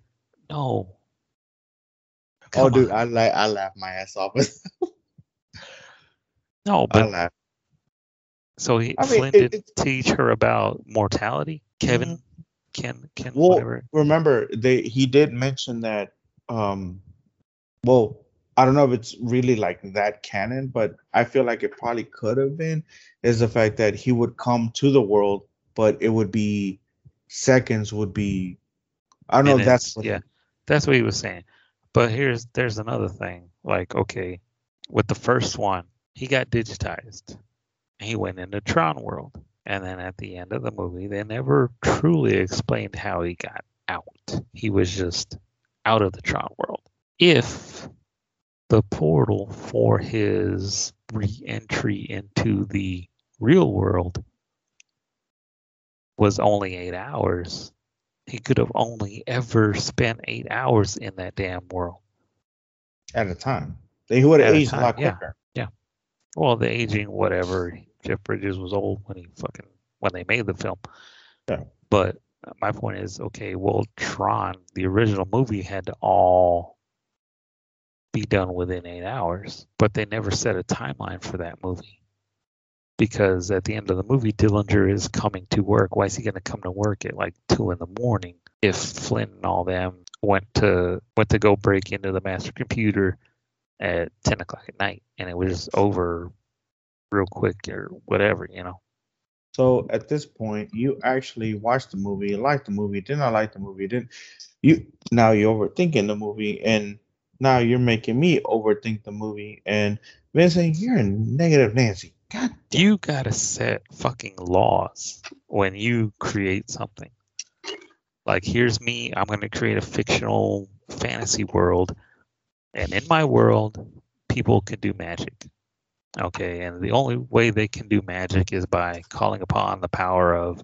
No. oh, Come dude, on. I like I laugh my ass off. <laughs> no, I laugh. so he I mean, Flynn it- did teach her about mortality. Kevin, mm-hmm. Ken, Ken, Well, whatever. remember they he did mention that. Um, well, I don't know if it's really like that canon, but I feel like it probably could have been. Is the fact that he would come to the world, but it would be seconds would be. I don't know. if that's what yeah, that's what he was saying. But here's there's another thing. Like, okay, with the first one, he got digitized. He went into Tron World, and then at the end of the movie, they never truly explained how he got out. He was just out of the Tron World. If the portal for his re-entry into the real world was only eight hours, he could have only ever spent eight hours in that damn world. at a time. They would have a aged a lot time, yeah. quicker. Well, the aging, whatever. Jeff Bridges was old when he fucking when they made the film. Yeah. But uh, my point is, okay, well, Tron, the original movie, had to all be done within eight hours, but they never set a timeline for that movie. Because at the end of the movie, Dillinger is coming to work. Why is he going to come to work at like two in the morning if Flynn and all them went to went to go break into the master computer at ten o'clock at night and it was over real quick or whatever, you know? So at this point, you actually watched the movie, liked the movie, did not like the movie, didn't you? Now you're overthinking the movie, and now you're making me overthink the movie. And Vincent, you're a negative Nancy. God damn. You gotta set fucking laws when you create something. Like, here's me, I'm gonna create a fictional fantasy world, and in my world, people can do magic. Okay, and the only way they can do magic is by calling upon the power of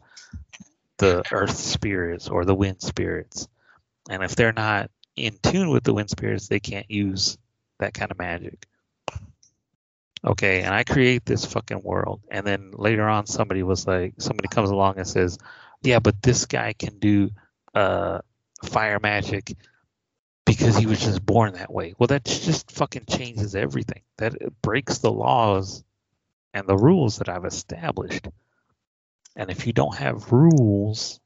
the earth spirits or the wind spirits. And if they're not in tune with the wind spirits, they can't use that kind of magic. Okay, and I create this fucking world, and then later on, somebody was like, somebody comes along and says, "Yeah, but this guy can do uh, fire magic because he was just born that way." Well, that just fucking changes everything. That breaks the laws and the rules that I've established. And if you don't have rules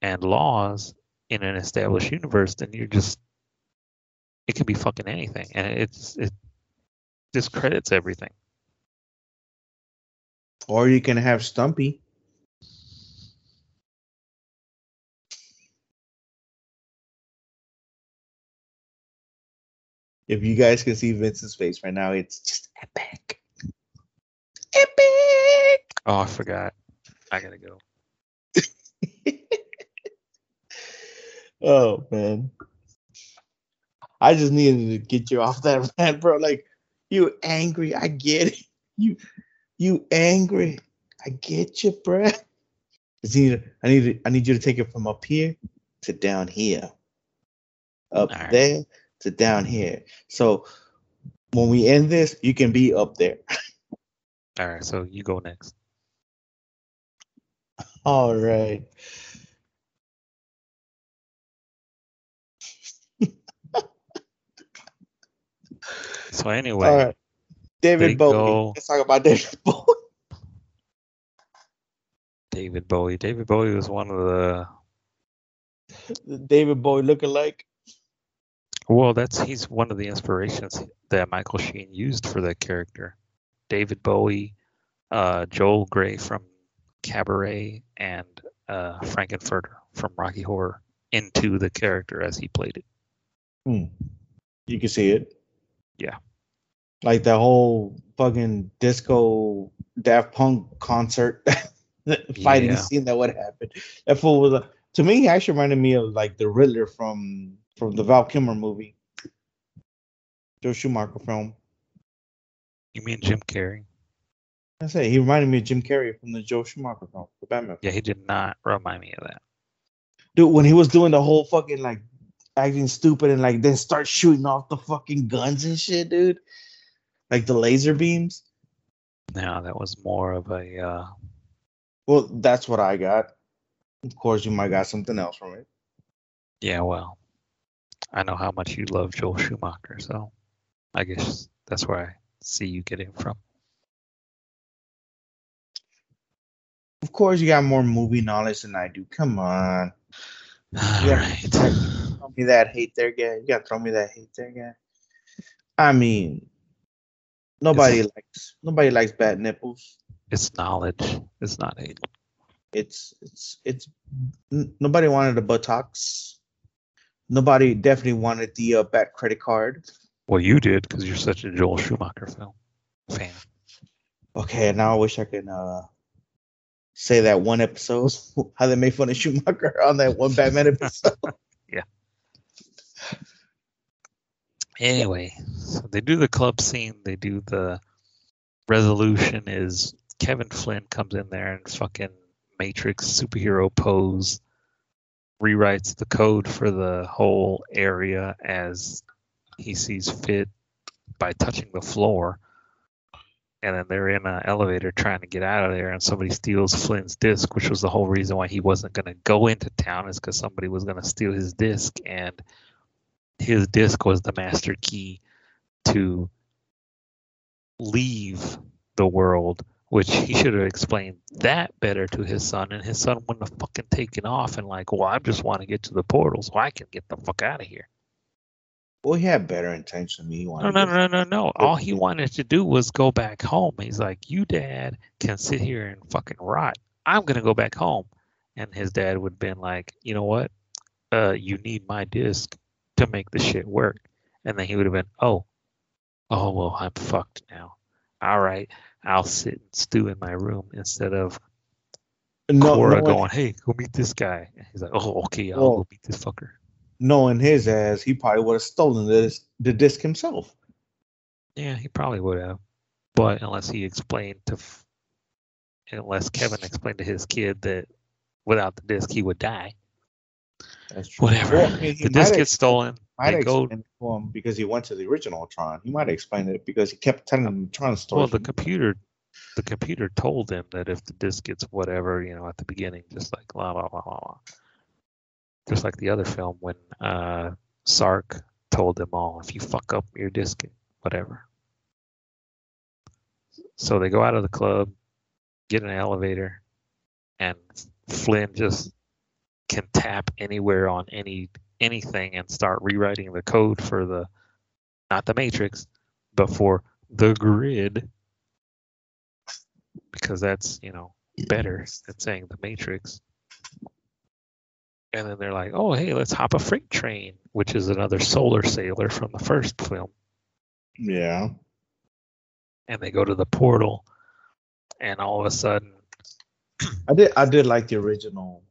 and laws in an established universe, then you're just it can be fucking anything, and it's it discredits everything. Or you can have Stumpy. If you guys can see Vince's face right now, it's just epic. Epic. Oh, I forgot. I gotta go. <laughs> oh man. I just needed to get you off that <laughs> rant, bro. Like you angry. I get it. You you angry. I get you, bro. I need, I need, I need you to take it from up here to down here, up right. there to down here. So when we end this, you can be up there. <laughs> All right, so you go next. All right. <laughs> So anyway, All right. David Bowie. go- Let's talk about David <laughs> Bowie. David Bowie. David Bowie was one of the David Bowie lookalike. Well, that's he's one of the inspirations that Michael Sheen used for that character. David Bowie, uh, Joel Grey from Cabaret, and uh, Frank-N-Furter from Rocky Horror into the character as he played it. Hmm. You can see it. Yeah. Like the whole fucking disco Daft Punk concert <laughs> fighting Yeah. scene that would happen. That fool was a, to me he actually reminded me of like the Riddler from from the Val Kilmer movie. Joe Schumacher film. You mean Jim Carrey? I say he reminded me of Jim Carrey from the Joe Schumacher film, the Batman. Yeah, he did not remind me of that. Dude, when he was doing the whole fucking like acting stupid and like then start shooting off the fucking guns and shit, dude. Like the laser beams. No, that was more of a uh, Well, that's what I got. Of course, you might got something else from it. yeah. Well, I know how much you love Joel Schumacher, so I guess that's where I see you getting from. Of course, you got more movie knowledge than I do. Come on, All <sighs> Yeah. right. throw me that hate there, guy. You gotta throw me that hate there, guy. I mean, nobody likes nobody likes bad nipples. It's knowledge. It's not hate. It's it's it's n- nobody wanted a buttocks. Nobody definitely wanted the uh, bad credit card. Well, you did because you're such a Joel Schumacher film fan. Okay, now I wish I could uh say that one episode <laughs> how they made fun of Schumacher <laughs> on that one Batman episode. <laughs> Yeah. Anyway, so they do the club scene. They do the resolution. Is Kevin Flynn comes in there and fucking Matrix superhero pose, rewrites the code for the whole area as he sees fit by touching the floor. And then they're in an elevator trying to get out of there, and somebody steals Flynn's disc, which was the whole reason why he wasn't going to go into town, is because somebody was going to steal his disc, and his disc was the master key to leave the world, which <laughs> he should have explained that better to his son, and his son wouldn't have fucking taken off and like, well, I just want to get to the portal so I can get the fuck out of here. well, he had better intention than me. He No, wanted no, to- no, no, no. All he wanted to do was go back home. He's like, you, dad, can sit here and fucking rot. I'm gonna go back home. And his dad would have been like, you know what? Uh, you need my disc to make the shit work. And then he would have been, oh, oh well, I'm fucked now. All right, I'll sit and stew in my room instead of No, Quorra knowing, going, hey, go meet this guy. And he's like, oh, okay, I'll Well- go meet this fucker. knowing his ass, he probably would have stolen the the disc himself. Yeah, he probably would have, but unless he explained to, unless Kevin explained to his kid that without the disc he would die. That's true. Whatever. Well, I mean, the disc gets stolen. might They have go. explained it to him because he went to the original Tron. He might have explained it because he kept telling him Tron story. Well, the computer, the computer told him that if the disc gets whatever, you know, at the beginning, just like la la la la la, just like the other film when uh, Sark told them all, if you fuck up your disc, whatever. So they go out of the club, get in an elevator, and Flynn just can tap anywhere on any anything and start rewriting the code for the not the matrix, but for the grid because that's, you know, better than saying the matrix. And then they're like, "Oh, hey, let's hop a freight train," which is another solar sailor from the first film. Yeah. And they go to the portal and all of a sudden I did I did like the original,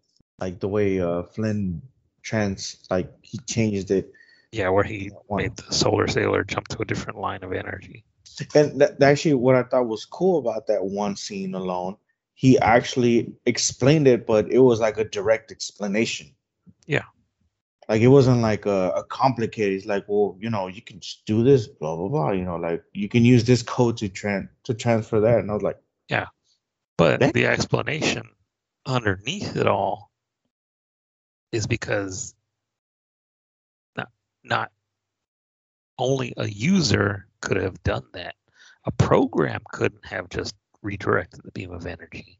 like the way uh Flynn trans like he changed it. Yeah, where he made the solar sailor jump to a different line of energy. And that, actually, what I thought was cool about that one scene alone, he actually explained it, but it was like a direct explanation. Yeah. Like it wasn't like a, a complicated. It's like, well, you know, you can just do this, blah blah blah. You know, like you can use this code to tran to transfer that. And I was like, yeah, But the explanation underneath it all is because not, not only a user could have done that, a program couldn't have just redirected the beam of energy.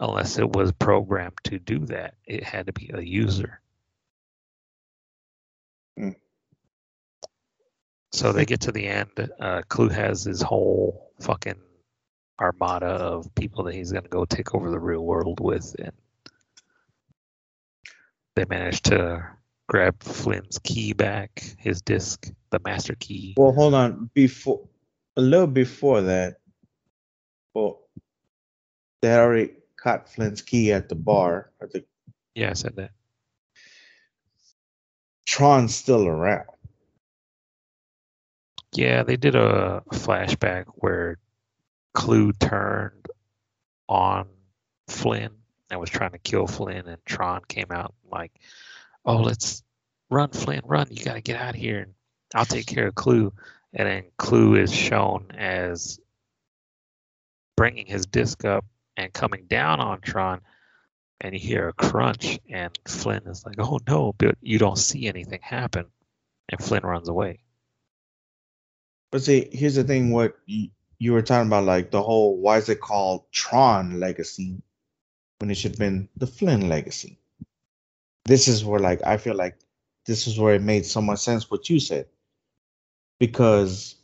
Unless it was programmed to do that, it had to be a user. Hmm. So they get to the end. Uh, Clue has his whole fucking armada of people that he's going to go take over the real world with, and they managed to grab Flynn's key back, his disc, the master key. well, hold on. Before a little before that, well, they had already caught Flynn's key at the bar. I think Yeah, I said that. Tron's still around. Yeah, they did a flashback where Clu turned on Flynn and was trying to kill Flynn, and Tron came out like, "Oh, let's run, Flynn, run! You got to get out of here, and I'll take care of Clu." And then Clu is shown as bringing his disc up and coming down on Tron, and you hear a crunch, and Flynn is like, "Oh no!" But you don't see anything happen, and Flynn runs away. But see, here's the thing: what you, you were talking about, like the whole why is it called Tron Legacy when it should have been the Flynn Legacy? This is where, like, I feel like this is where it made so much sense what you said, because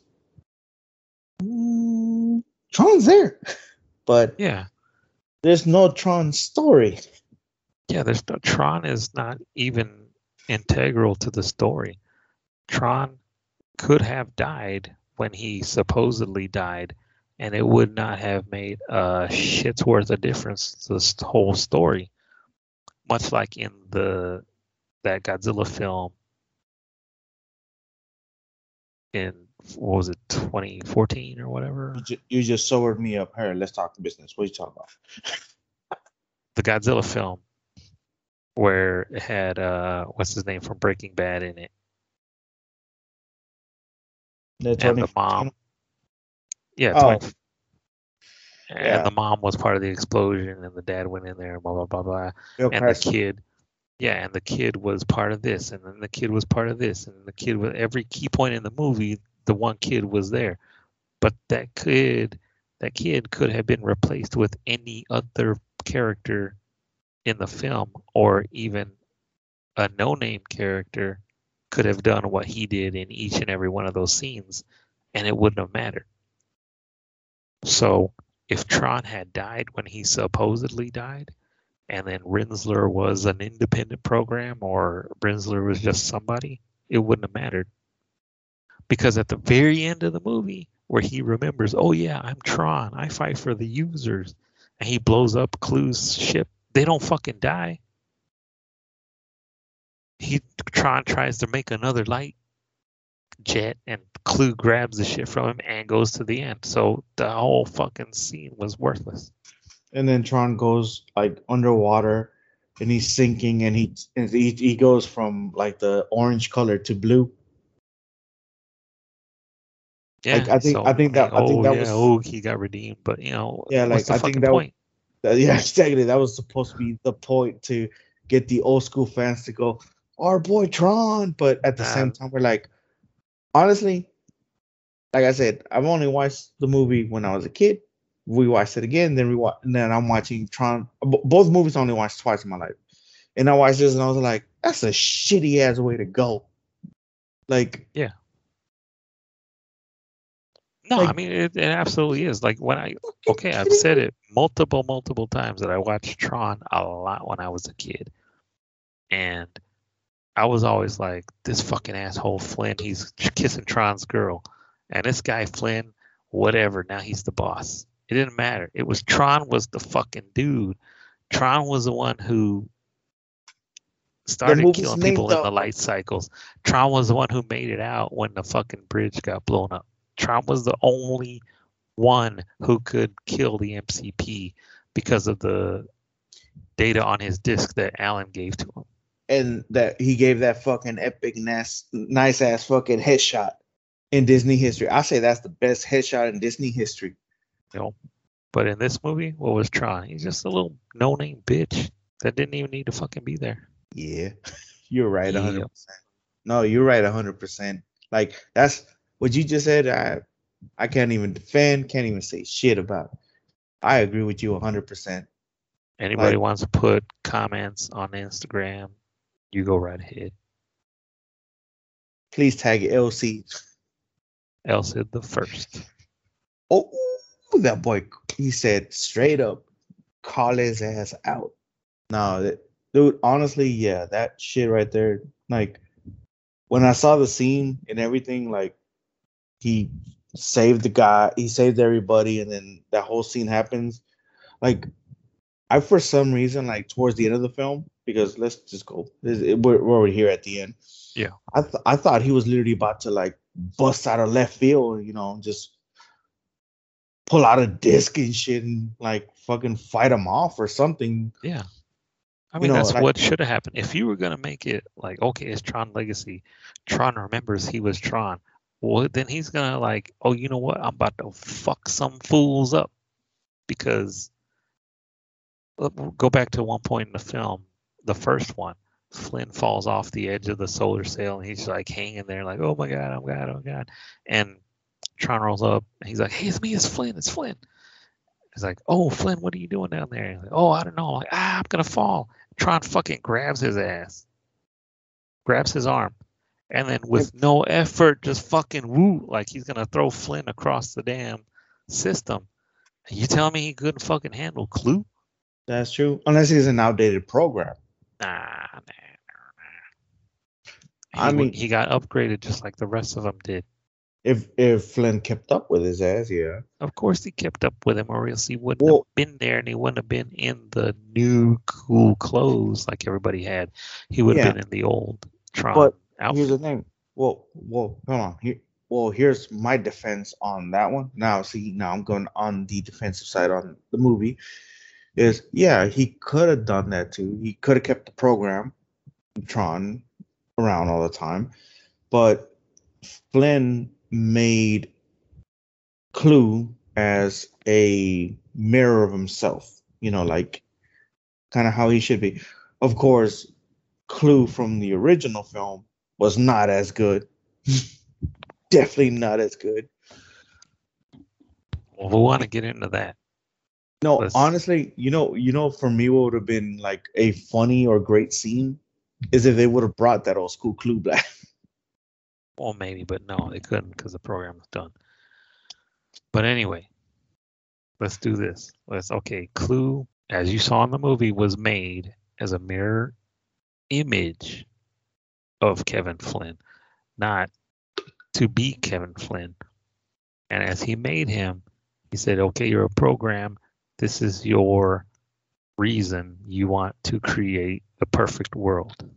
mm, Tron's there, <laughs> but Yeah. there's no Tron story. Yeah, there's no Tron is not even integral to the story. Tron could have died when he supposedly died, and it would not have made a shit's worth of difference to this whole story. Much like in the that Godzilla film in what was it 2014 or whatever You, ju- you just sobered me up. Here, let's talk business. What are you talking about? <laughs> the Godzilla film where it had uh what's his name from Breaking Bad in it The and the mom. Yeah, Oh. 20 and Yeah. the mom was part of the explosion, and the dad went in there, blah blah blah blah. Bill And the kid, yeah, and the kid was part of this, and then the kid was part of this, and the kid was every key point in the movie. The one kid was there, but that kid, that kid could have been replaced with any other character in the film, or even a no-name character could have done what he did in each and every one of those scenes, and it wouldn't have mattered. So if Tron had died when he supposedly died, and then Rinzler was an independent program or Rinzler was just somebody, it wouldn't have mattered. Because at the very end of the movie, where he remembers, oh yeah, I'm Tron, I fight for the users, and he blows up Clu's ship, they don't fucking die. He Tron tries to make another light jet and Clu grabs the shit from him and goes to the end. So the whole fucking scene was worthless. and then Tron goes like underwater and he's sinking and he and he, he goes from like the orange color to blue. Yeah, Like, I think- I think that- I oh, think that yeah, was- oh he got redeemed, but you know Yeah, like, I think that point? That- <laughs> yeah, exactly. That was supposed to be the point to get the old school fans to go, our boy Tron. But at the same time, we're like, honestly, like I said, I've only watched the movie when I was a kid. We watched it again, then we watch, and then I'm watching Tron. b- Both movies I only watched twice in my life, and I watched this, and I was like, "That's a shitty ass way to go." Like, yeah. No, I mean it, it absolutely is. Like when I okay, I've said it multiple, multiple times that I watched Tron a lot when I was a kid. And I was always like, this fucking asshole Flynn, he's kissing Tron's girl. And this guy Flynn, whatever, now he's the boss. It didn't matter. It was Tron was the fucking dude. Tron was the one who started killing people in the- light cycles. Tron was the one who made it out when the fucking bridge got blown up. Tron was the only one who could kill the MCP because of the data on his disk that Alan gave to him. And that he gave that fucking epic, nice, nice ass fucking headshot in Disney history. I say that's the best headshot in Disney history. You know, but in this movie, what was Tron? He's just a little no-name bitch that didn't even need to fucking be there. Yeah, <laughs> you're right, Yep. hundred percent. No, you're right, hundred percent. Like that's what you just said. I I can't even defend, can't even say shit about. It. I agree with you hundred percent. Anybody Like- wants to put comments on Instagram, you go right ahead. Please tag it LC. Elsa the first. Oh, that boy, he said straight up, call his ass out. No, that, dude, honestly, yeah, that shit right there. Like, when I saw the scene and everything, like, he saved the guy, he saved everybody, and then that whole scene happens. Like, I, for some reason, like, towards the end of the film, because let's just go, we're, we're already here at the end. Yeah. I, th- I thought he was literally about to, like, bust out of left field, you know, just pull out a disc and shit and like fucking fight him off or something. Yeah. I You mean, know, that's like- what should have happened. If you were going to make it like, okay, it's Tron Legacy, Tron remembers he was Tron. Well, then he's going to, like, oh, you know what? I'm about to fuck some fools up. Because, we'll go back to one point in the film, the first one. Flynn falls off the edge of the solar sail and he's like hanging there, like, oh my God, oh my God, oh my God. And Tron rolls up and he's like, hey, it's me, it's Flynn, it's Flynn. He's like, "Oh, Flynn, what are you doing down there?" Like, "Oh, I don't know." I'm like, "Ah, I'm gonna fall." Tron fucking grabs his ass, grabs his arm, and then with no effort, just fucking woo, like he's gonna throw Flynn across the damn system. You tell me he couldn't fucking handle Clu? That's true. Unless he's an outdated program. Nah, nah, nah, nah. I He mean- he got upgraded just like the rest of them did. If if Flynn kept up with his ass, yeah. Of course, he kept up with him, or else he wouldn't Well- have been there, and he wouldn't have been in the new cool clothes like everybody had. He would have Yeah. been in the old Tron But outfit. Here's the thing. Well, well, hold on. Here, well, here's my defense on that one. Now, see, now I'm going on the defensive side on the movie. Is yeah, he could have done that too. He could have kept the program, Tron, around all the time, but Flynn made Clu as a mirror of himself. You know, like kind of how he should be. Of course, Clu from the original film was not as good. <laughs> Definitely not as good. Well, we want to get into that. No, honestly, you know, you know, for me, what would have been like a funny or great scene is if they would have brought that old school Clu back. <laughs> Well, maybe, but no, they couldn't because the program was done. But anyway, let's do this. Let's okay. Clu, as you saw in the movie, was made as a mirror image of Kevin Flynn, not to be Kevin Flynn. And as he made him, he said, "Okay, you're a program. This is your reason you want to create the perfect world."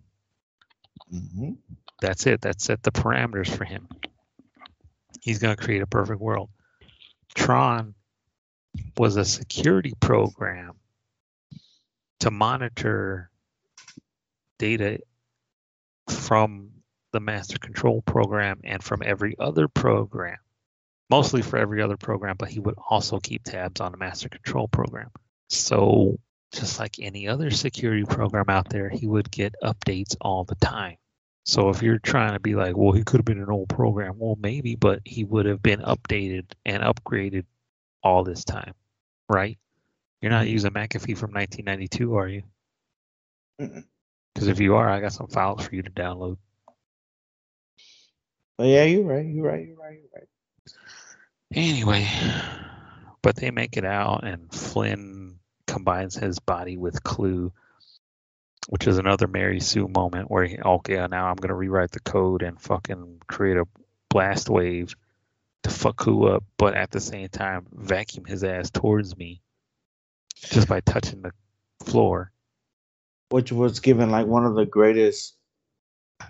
Mhm. That's it. That set the parameters for him. He's going to create a perfect world. Tron was a security program to monitor data from the master control program and from every other program. Mostly for every other program, but he would also keep tabs on the master control program. So, just like any other security program out there, he would get updates all the time. So if you're trying to be like, well, he could have been an old program, well, maybe, but he would have been updated and upgraded all this time, right? You're not mm-hmm. using McAfee from 1992, are you? Because if you are, I got some files for you to download. But yeah, you're right. You're right. You're right. You're right. Anyway, but they make it out, and Flynn combines his body with Clu, which is another Mary Sue moment where he, okay, now I'm gonna rewrite the code and fucking create a blast wave to fuck Clu up, but at the same time vacuum his ass towards me just by touching the floor. Which was given like one of the greatest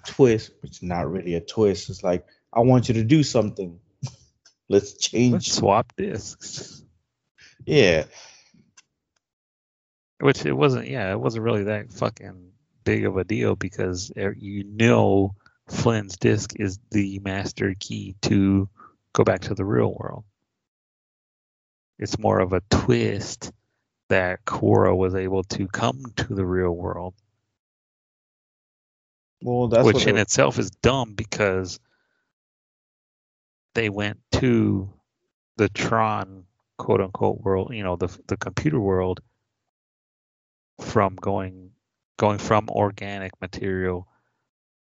twists, which is not really a twist. It's like, I want you to do something. Let's change. Let's swap discs. Yeah. Which it wasn't. Yeah, it wasn't really that fucking big of a deal because you know Flynn's disc is the master key to go back to the real world. It's more of a twist that Quorra was able to come to the real world, Well, that's which in it- itself is dumb because they went to the Tron quote unquote world, you know, the the computer world from going going from organic material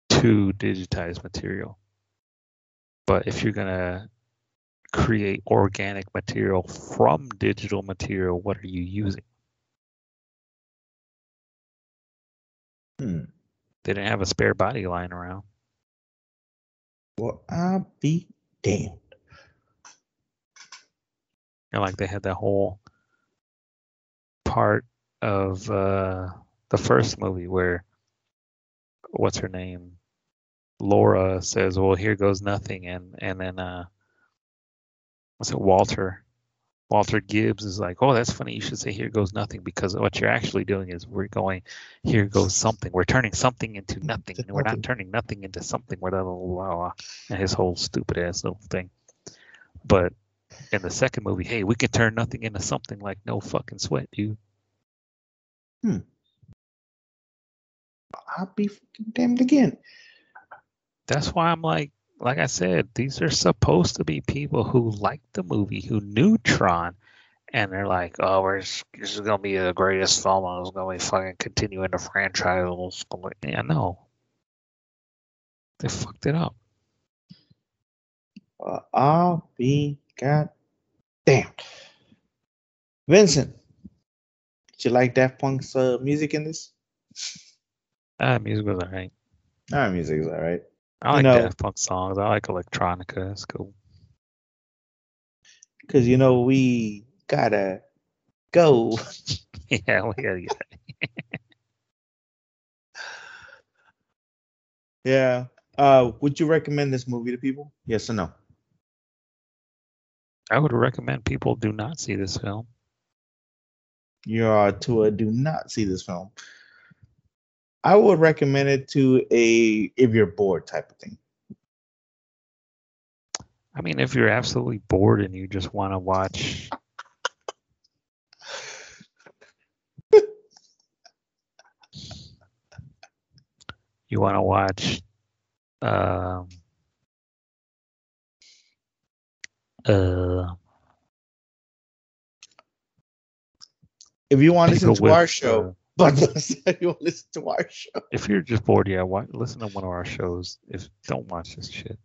to digitized material. But if you're gonna create organic material from digital material, what are you using? Hmm. They didn't have a spare body lying around. Well, I'll be damned. And like they had that whole part of uh the first movie where what's her name? Lora says, Well here goes nothing and and then uh what's it Walter Walter Gibbs is like, Oh, that's funny, you should say here goes nothing because what you're actually doing is we're going here goes something. We're turning something into nothing. Into We're not turning nothing into something. We're blah, blah, blah, blah, blah. and his whole stupid ass little thing. But in the second movie, hey, we can turn nothing into something like no fucking sweat, dude. Hmm. I'll be fucking damned again. That's why I'm like, like I said, these are supposed to be people who liked the movie, who knew Tron, and they're like, oh, we're just, this is gonna be the greatest film, and it's gonna be fucking continuing the franchise. Yeah, no, they fucked it up. Uh, I'll be god damn. Vincent, did you like Daft Punk's uh, music in this? Ah, music was alright. Ah, music is alright. I You like know- Daft Punk songs. I like electronica. It's cool. Because, you know, we gotta go. <laughs> yeah, we gotta get Yeah. Uh, would you recommend this movie to people? Yes or no? I would recommend people do not see this film. You are to a do not see this film. I would recommend it to a if you're bored type of thing. I mean, if you're absolutely bored and you just want to watch, you want to watch, um, uh, If you want to listen to our show, but <laughs> you listen to our show. if you're just bored, yeah, wa listen to one of our shows. If don't watch this shit,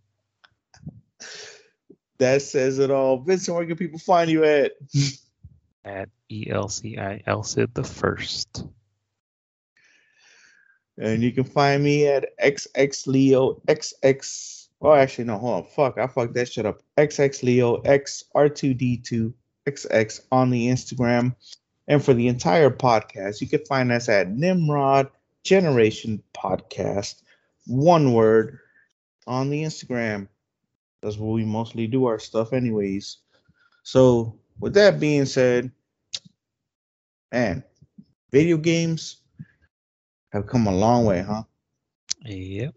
That says it all. Vincent, where can people find you at? <laughs> at E ELCI Elcid the first. And you can find me at XXLeo XX. Oh, actually, no, hold on. Fuck, I fucked that shit up. XXLeo XR2D2 XX on the Instagram. And for the entire podcast, you can find us at Nimrod Generation Podcast. One word on the Instagram. That's where we mostly do our stuff, anyways. So, with that being said, man, video games have come a long way, huh? Yep.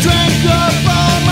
drank up all my